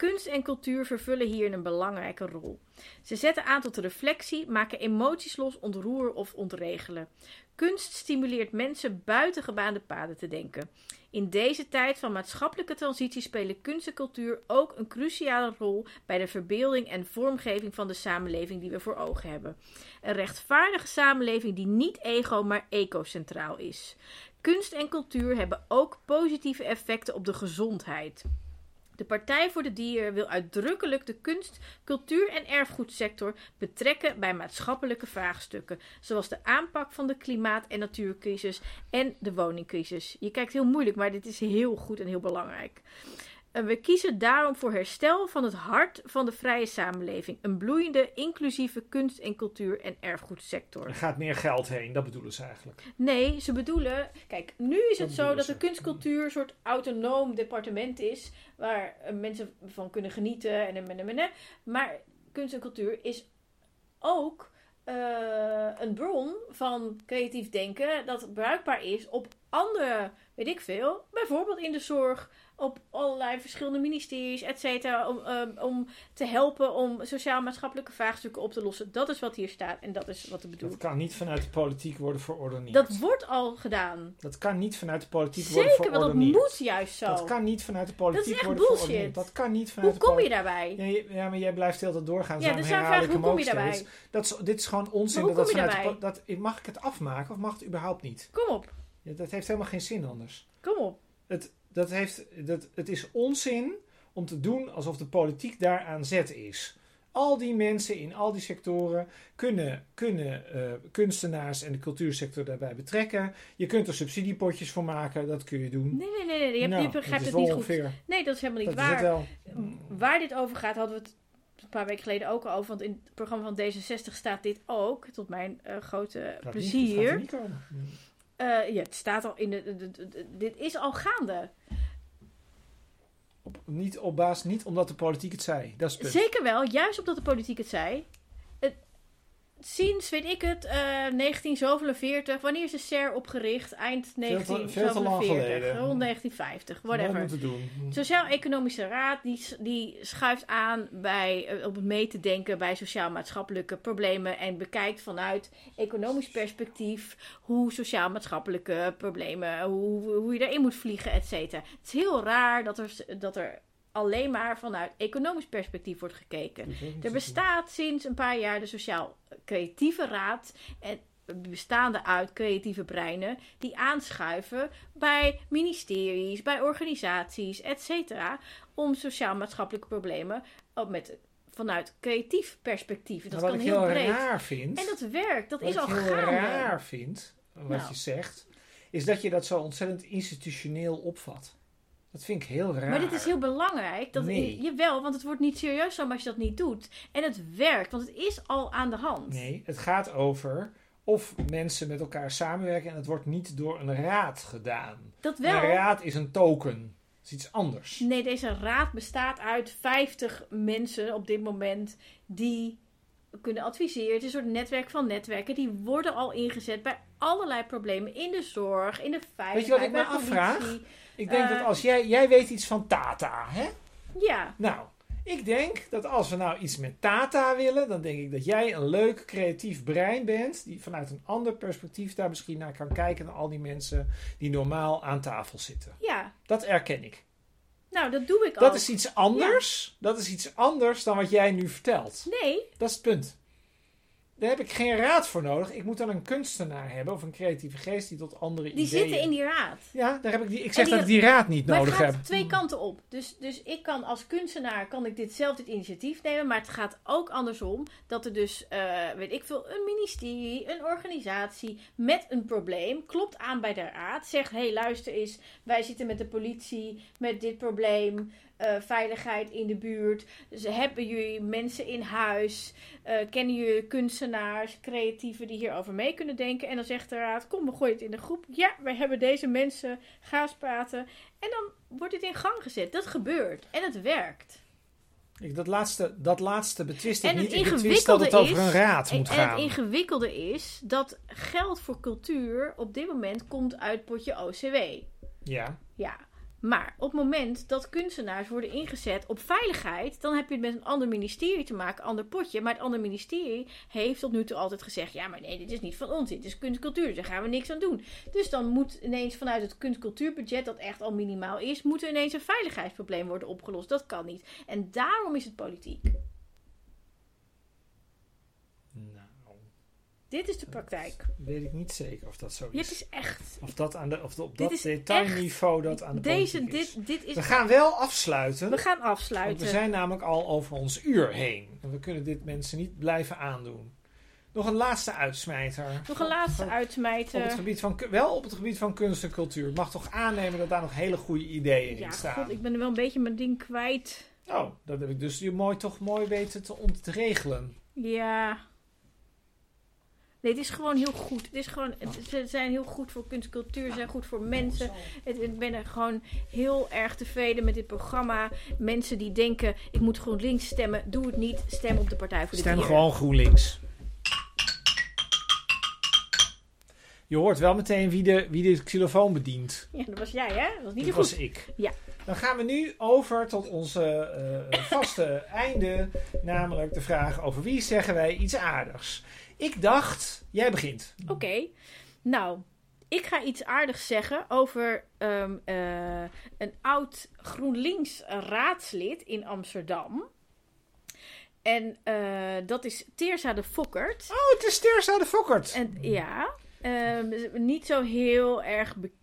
Kunst en cultuur vervullen hier een belangrijke rol. Ze zetten aan tot reflectie, maken emoties los, ontroeren of ontregelen. Kunst stimuleert mensen buiten gebaande paden te denken. In deze tijd van maatschappelijke transitie spelen kunst en cultuur ook een cruciale rol bij de verbeelding en vormgeving van de samenleving die we voor ogen hebben. Een rechtvaardige samenleving die niet ego, maar ecocentraal is. Kunst en cultuur hebben ook positieve effecten op de gezondheid. De Partij voor de Dieren wil uitdrukkelijk de kunst, cultuur en erfgoedsector betrekken bij maatschappelijke vraagstukken, zoals de aanpak van de klimaat- en natuurcrisis en de woningcrisis. Je kijkt heel moeilijk, maar dit is heel goed en heel belangrijk. En we kiezen daarom voor herstel van het hart van de vrije samenleving. Een bloeiende, inclusieve kunst- en cultuur- en erfgoedsector. Er gaat meer geld heen, dat bedoelen ze eigenlijk. Nee, ze bedoelen. Kijk, nu is Dat het zo dat ze. de kunstcultuur een soort autonoom departement is. Waar eh, mensen van kunnen genieten. En, en, en, en, en. Maar kunst en cultuur is ook eh, een bron van creatief denken. Dat bruikbaar is op andere, weet ik veel. Bijvoorbeeld in de zorg. Op allerlei verschillende ministeries, et cetera. Om, eh, om te helpen om sociaal-maatschappelijke vraagstukken op te lossen. Dat is wat hier staat en dat is wat ik bedoel. Dat kan niet vanuit de politiek worden verordeneerd. Dat wordt al gedaan. Dat kan niet vanuit de politiek worden Zeker, want dat verordeneerd. moet juist zo. Dat kan niet vanuit de politiek Dat is echt worden bullshit. verordeneerd. Dat kan niet vanuit Hoe de kom je daarbij? Ja, ja, maar jij blijft hele tijd doorgaan. Ja, dus ik, ik hoe kom je daarbij? steeds. Dat is, dit is gewoon onzin. Dat dat vanuit dat, mag ik het afmaken of mag het überhaupt niet? Kom op, Ja, dat heeft helemaal geen zin anders. kom op. Het, dat heeft, dat, het is onzin om te doen alsof de politiek daar aan zet is. Al die mensen in al die sectoren kunnen, kunnen eh, kunstenaars en de cultuursector daarbij betrekken. Je kunt er subsidiepotjes voor maken, dat kun je doen. Nee, nee, nee, nee. Je, hebt- Nou, je begrijpt dat het niet goed. Nee, dat is helemaal niet Dat waar. wel. Waar dit over gaat, hadden we het een paar weken geleden ook al over. Want in het programma van D66 staat dit ook. Tot mijn eh, grote Gaat niet- plezier. gaat er niet komen. Eh, ja, het staat al in de, de- de- de- Dit is al gaande. Op, niet op basis, niet omdat de politiek het zei. Dat is het. Zeker wel, juist omdat de politiek het zei. Sinds, weet ik het, eh 1947. Wanneer is de SER opgericht? Eind Veel te- veel te lang 1947. geleden. Rond 1950, Nooit whatever. De Sociaal-Economische Raad die, die schuift aan bij, eh, op het mee te denken bij sociaal-maatschappelijke problemen en bekijkt vanuit economisch perspectief hoe sociaal-maatschappelijke problemen, hoe, hoe je erin moet vliegen, et cetera. Het is heel raar dat er, dat er alleen maar vanuit economisch perspectief wordt gekeken. Er bestaat sinds een paar jaar de Sociaal Creatieve Raad. En bestaande uit creatieve breinen die aanschuiven bij ministeries, bij organisaties, etc. om sociaal-maatschappelijke problemen ook met, vanuit creatief perspectief. Dat wat kan ik heel heel breed. raar vind. En dat werkt, dat wat is al ik heel gaande. raar vind, wat Nou. je zegt, is dat je dat zo ontzettend institutioneel opvat. Dat vind ik heel raar. Maar dit is heel belangrijk. Dat, Nee. Jawel, want het wordt niet serieus genomen als je dat niet doet. En het werkt, want het is al aan de hand. Nee, het gaat over of mensen met elkaar samenwerken en het wordt niet door een raad gedaan. Dat Een wel. raad is een token. Dat is iets anders. Nee, deze raad bestaat uit 50 mensen op dit moment die kunnen adviseren. Het is een soort netwerk van netwerken. Die worden al ingezet bij allerlei problemen in de zorg, in de veiligheid, wat ik me afvraag? Ik denk Eh. dat als jij, jij weet iets van Tata, hè? Ja, Nou, ik denk dat als we nou iets met Tata willen, dan denk ik dat jij een leuk creatief brein bent, die vanuit een ander perspectief daar misschien naar kan kijken dan al die mensen die normaal aan tafel zitten. ja. Dat erken ik. Nou, dat doe ik al. Dat is iets anders. Dat is iets anders dan wat jij nu vertelt. Nee, Dat is het punt. Daar heb ik geen raad voor nodig. Ik moet dan een kunstenaar hebben of een creatieve geest die tot andere die ideeën... zitten in die raad. Ja, daar heb ik die... ik zeg die- dat ik die raad niet Maar het nodig gaat heb. twee kanten op. Dus, dus ik kan als kunstenaar kan ik dit zelf dit initiatief nemen. Maar het gaat ook andersom. Dat er dus, eh, weet ik veel, een ministerie, een organisatie met een probleem klopt aan bij de raad. Zegt, hé hey, luister eens, wij zitten met de politie met dit probleem. eh, veiligheid in de buurt. Dus hebben jullie mensen in huis? Eh, kennen jullie kunstenaars, creatieven die hierover mee kunnen denken? En dan zegt de raad, kom, we gooien het in de groep. Ja, wij hebben deze mensen, ga eens praten. En dan wordt het in gang gezet. Dat gebeurt. En het werkt. Ik, dat, laatste, dat laatste betwist ik En niet. Ik betwist dat het over een raad En, moet en gaan. het ingewikkelde is dat geld voor cultuur op dit moment komt uit potje OCW. Ja. Ja. Maar op het moment dat kunstenaars worden ingezet op veiligheid, dan heb je het met een ander ministerie te maken, ander potje. Maar het andere ministerie heeft tot nu toe altijd gezegd: ja, maar nee, dit is niet van ons, dit is kunstcultuur, daar gaan we niks aan doen. Dus dan moet ineens vanuit het kunstcultuurbudget, dat echt al minimaal is, moet er ineens een veiligheidsprobleem worden opgelost. Dat kan niet. En daarom is het politiek. Nou, Dit is de praktijk. weet ik niet zeker of dat zo is. Dit is echt. Of dat aan de, of op dat detailniveau dat aan de Deze, is. dit, dit is. We gaan wel afsluiten. We gaan Want afsluiten. we zijn namelijk al over ons uur heen. En we kunnen dit mensen niet blijven aandoen. Nog een laatste uitsmijter. Nog een laatste Op- Op het gebied van, wel op het gebied van kunst en cultuur. Mag toch aannemen dat daar nog hele goede ideeën Ja, in staan. god, ik ben wel een beetje mijn ding kwijt. Oh, dat heb ik dus je mooi, toch mooi weten te ontregelen. Ja. Nee, het is gewoon heel goed. Het is gewoon, het- ze zijn heel goed voor kunst, cultuur, ze zijn goed voor mensen. Het- Ik ben er gewoon heel erg tevreden met dit programma. Mensen die denken, ik moet GroenLinks stemmen, doe het niet. Stem op de Partij voor de Stem Dieren. gewoon GroenLinks. Je hoort wel meteen wie de, wie de xylofoon bedient. Ja, dat was jij, hè? Dat was niet Dat zo goed. was ik. Ja. Dan gaan we nu over tot onze eh, vaste einde. Namelijk de vraag over wie zeggen wij iets aardigs. Ik dacht, jij begint. Oké. Nou, ik ga iets aardigs zeggen over ehm, eh, een oud GroenLinks raadslid in Amsterdam. En eh, dat is Teersa de Fokkert. Oh, het is Terza de Fokkert. En ja, ehm, niet zo heel erg bekend.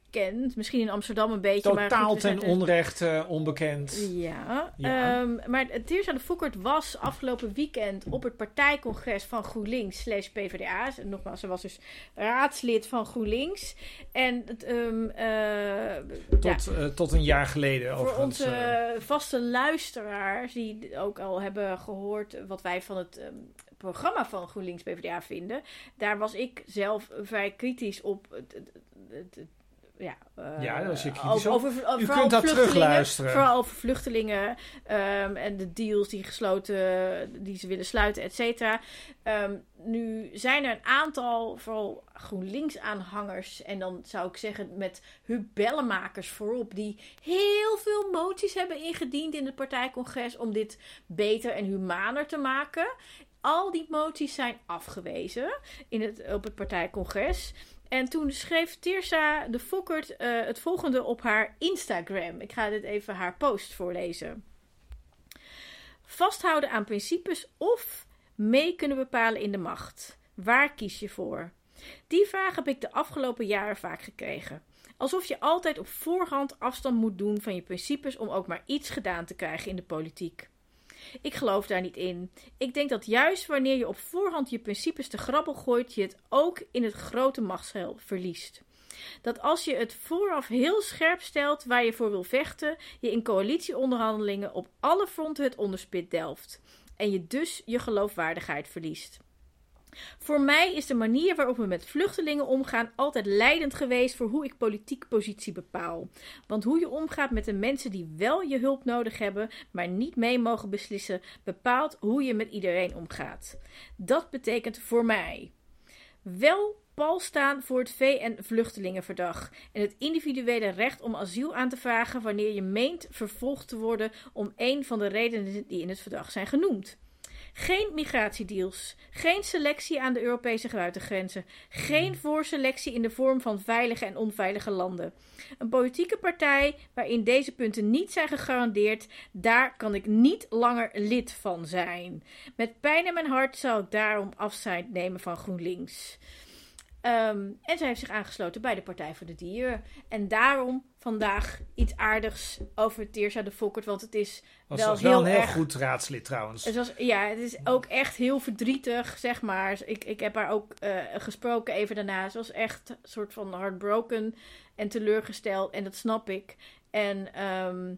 Misschien in Amsterdam een beetje. maar Totaal goed, ten onrechte onbekend. Ja, Ja. ehm, maar Teersa de Fokkert was afgelopen weekend op het partijcongres van GroenLinks slash PvdA. Nogmaals, ze was dus raadslid van GroenLinks. En het, ja, Tot, eh, tot een jaar geleden voor overigens. onze eh. vaste luisteraars die ook al hebben gehoord wat wij van het ehm, programma van GroenLinks PvdA vinden. Daar was ik zelf vrij kritisch op het, het, het- het ja, eh, Ja, je kritisch over, over, U vooral kunt dat terugluisteren. Vooral over vluchtelingen ehm, en de deals die gesloten, die ze willen sluiten, et cetera. Ehm, nu zijn er een aantal, vooral GroenLinks-aanhangers, en dan zou ik zeggen met hubellenmakers voorop, die heel veel moties hebben ingediend in het partijcongres om dit beter en humaner te maken. Al die moties zijn afgewezen in het, op het partijcongres. En toen schreef Tirsa de Fokkert eh, het volgende op haar Instagram. Ik ga dit even haar post voorlezen. Vasthouden aan principes of mee kunnen bepalen in de macht. Waar kies je voor? Die vraag heb ik de afgelopen jaren vaak gekregen. Alsof je altijd op voorhand afstand moet doen van je principes om ook maar iets gedaan te krijgen in de politiek. Ik geloof daar niet in. Ik denk dat juist wanneer je op voorhand je principes te grabbel gooit, je het ook in het grote machtsgeld verliest. Dat als je het vooraf heel scherp stelt waar je voor wil vechten, je in coalitieonderhandelingen op alle fronten het onderspit delft. En je dus je geloofwaardigheid verliest. Voor mij is de manier waarop we met vluchtelingen omgaan altijd leidend geweest voor hoe ik politiek positie bepaal. Want hoe je omgaat met de mensen die wel je hulp nodig hebben, maar niet mee mogen beslissen, bepaalt hoe je met iedereen omgaat. Dat betekent voor mij wel pal staan voor het VN-vluchtelingenverdrag en het individuele recht om asiel aan te vragen wanneer je meent vervolgd te worden om een van de redenen die in het verdrag zijn genoemd. Geen migratiedeals, geen selectie aan de Europese buitengrenzen, geen voorselectie in de vorm van veilige en onveilige landen. Een politieke partij waarin deze punten niet zijn gegarandeerd, daar kan ik niet langer lid van zijn. Met pijn in mijn hart zal ik daarom afscheid nemen van GroenLinks. Ehm, en zij heeft zich aangesloten bij de Partij voor de Dieren. En daarom vandaag iets aardigs over Teersa de Fokkert, want het is Was, wel was heel wel een heel erg goed raadslid trouwens. het was, ja, het is ook echt heel verdrietig, zeg maar. Ik, ik heb haar ook eh, gesproken even daarna. Ze was echt een soort van heartbroken en teleurgesteld. En dat snap ik. En ehm,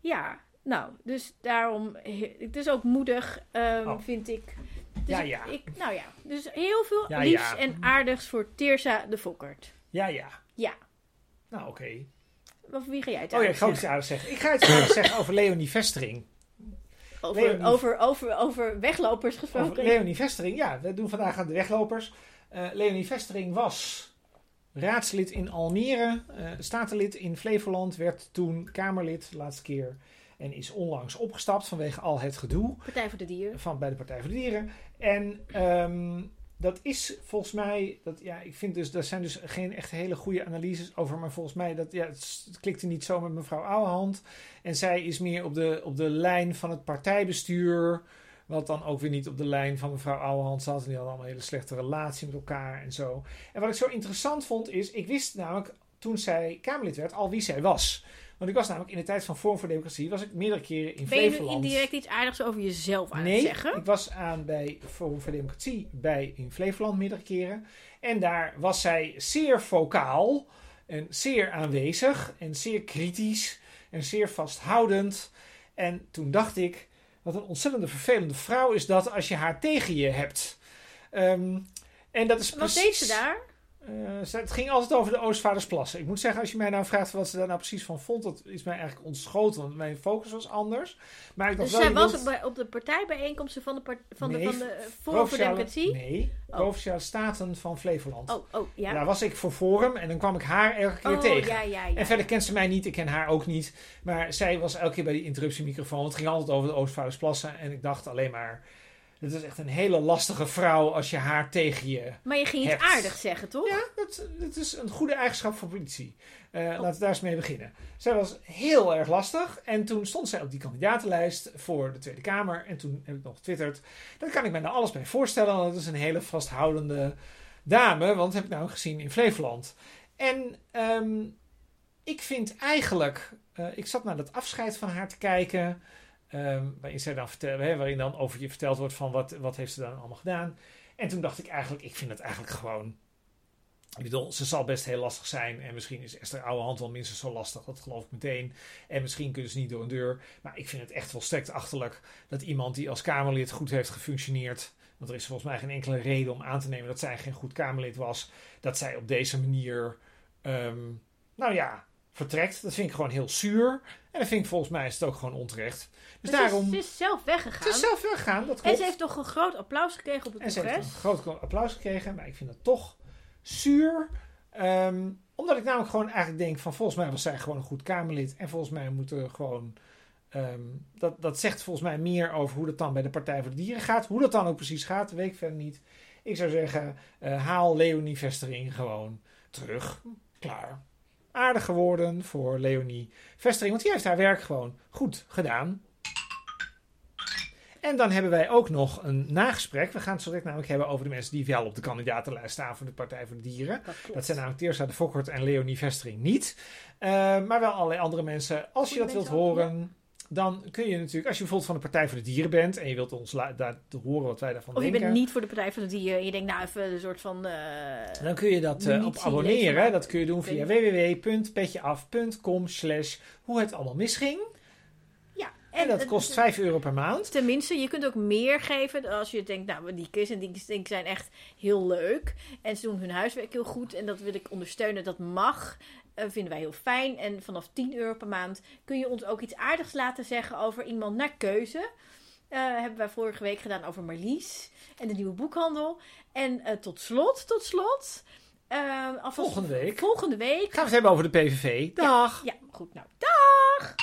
ja, nou, dus daarom... Het is ook moedig, ehm, Oh. vind ik. Dus Ja, ja. Ik, nou ja, dus heel veel Ja, liefs ja. en aardigs voor Teersa de Fokkert. Ja, ja. Ja. Nou, oké. Over wie ga jij het Oh ja, ik ga iets aardigs zeggen. Ik ga aardigs zeggen over Leonie Vestering. over, Leonie- over, over, over weglopers gesproken? Over Leonie Vestering, ja, we doen vandaag aan de weglopers. Eh, Leonie Vestering was raadslid in Almere, eh, statenlid in Flevoland, werd toen Kamerlid laatste keer en is onlangs opgestapt vanwege al het gedoe Partij voor de Dieren. van bij de Partij voor de Dieren. En ehm, dat is volgens mij, dat, ja, ik vind dus, daar zijn dus geen echt hele goede analyses over, maar volgens mij, dat, ja, het, het klikte niet zo met mevrouw Ouwehand. En zij is meer op de, op de lijn van het partijbestuur, wat dan ook weer niet op de lijn van mevrouw Ouwehand zat. En die hadden allemaal een hele slechte relatie met elkaar en zo. En wat ik zo interessant vond is, ik wist namelijk toen zij Kamerlid werd al wie zij was. Want ik was namelijk in de tijd van Vorm voor Democratie, was ik meerdere keren in Ben je nu Flevoland. indirect iets aardigs over jezelf aan Nee, het zeggen? ik was aan bij Forum voor Democratie bij in Flevoland meerdere keren. En daar was zij zeer vocaal en zeer aanwezig en zeer kritisch en zeer vasthoudend. En toen dacht ik, wat een ontzettende vervelende vrouw is dat als je haar tegen je hebt. Ehm, en dat is Wat precies... deed ze daar? Eh, het ging altijd over de Oostvaardersplassen. Ik moet zeggen, als je mij nou vraagt wat ze daar nou precies van vond, dat is mij eigenlijk ontschoten, want mijn focus was anders. Maar ik Dus zij was wilt- op, de partijbijeenkomsten van de, part- van de, Nee, van de eh, Forum voor Provinciale- Democratie? Nee, Oh. Provinciale Staten van Flevoland. Oh, oh, ja. Daar was ik voor Forum en dan kwam ik haar elke keer oh, tegen. ja, ja, ja. En verder kent ze mij niet, ik ken haar ook niet. Maar zij was elke keer bij die interruptiemicrofoon. Het ging altijd over de Oostvaardersplassen. En ik dacht alleen maar, dit is echt een hele lastige vrouw als je haar tegen je... Maar je ging iets hebt. aardigs zeggen, toch? Ja, dat, dat is een goede eigenschap voor politie. Eh, Oh. Laten we daar eens mee beginnen. Zij was heel erg lastig. En toen stond zij op die kandidatenlijst voor de Tweede Kamer. En toen heb ik nog getwitterd. Daar kan ik me nou alles bij voorstellen. want Dat is een hele vasthoudende dame. Want dat heb ik nou gezien in Flevoland. En ehm, ik vind eigenlijk... eh, ik zat naar dat afscheid van haar te kijken. Ehm, waarin, zij dan vertelde, hè, waarin dan over je verteld wordt van wat, wat heeft ze dan allemaal gedaan. En toen dacht ik eigenlijk, ik vind het eigenlijk gewoon ik bedoel, ze zal best heel lastig zijn. En misschien is Esther Ouwehand wel minstens zo lastig. Dat geloof ik meteen. En misschien kunnen ze niet door een deur. Maar ik vind het echt volstrekt achterlijk dat iemand die als Kamerlid goed heeft gefunctioneerd. Want er is volgens mij geen enkele reden om aan te nemen dat zij geen goed Kamerlid was. Dat zij op deze manier ehm, nou ja, vertrekt. Dat vind ik gewoon heel zuur. En dat vind ik volgens mij is het ook gewoon onterecht. Dus Maar daarom... Ze, is, ze is zelf weggegaan. Het is zelf weggegaan, dat en ze heeft toch een groot applaus gekregen op het En ze heeft congres. een groot applaus gekregen, maar ik vind het toch zuur. Ehm, omdat ik namelijk gewoon eigenlijk denk van volgens mij was zij gewoon een goed Kamerlid. En volgens mij moeten we gewoon... ehm, dat, dat zegt volgens mij meer over hoe dat dan bij de Partij voor de Dieren gaat. Hoe dat dan ook precies gaat, weet ik verder niet. Ik zou zeggen, eh, haal Leonie Vestering gewoon terug. Klaar. Aardig geworden voor Leonie Vestering, want die heeft haar werk gewoon goed gedaan. En dan hebben wij ook nog een nagesprek. We gaan het zo direct namelijk hebben over de mensen die wel op de kandidatenlijst staan voor de Partij voor de Dieren. Dat zijn namelijk Teersa de Fokkert en Leonie Vestering niet. Eh, maar wel allerlei andere mensen. Als je dat wilt horen, dan kun je natuurlijk... Als je bijvoorbeeld van de Partij voor de Dieren bent... en je wilt ons daar te horen wat wij daarvan Of je denken... bent niet voor de Partij van de Dieren. En je denkt, nou even een soort van... eh, Dan kun je dat eh, op abonneren. Dat kun je doen via www.petjeaf.com slash hoe het allemaal misging. ja. En dat het- kost 5 euro per maand. Tenminste, je kunt ook meer geven als je denkt, nou, die quiz en die zijn echt heel leuk. En ze doen hun huiswerk heel goed en dat wil ik ondersteunen. Dat mag, eh, vinden wij heel fijn. En vanaf 10 euro per maand kun je ons ook iets aardigs laten zeggen over iemand naar keuze. Eh, hebben wij vorige week gedaan over Marlies en de nieuwe boekhandel. En eh, tot slot, tot slot. Volgende week Volgende week. gaan we het hebben over de PVV. Dag! Ja, goed. Nou, dag!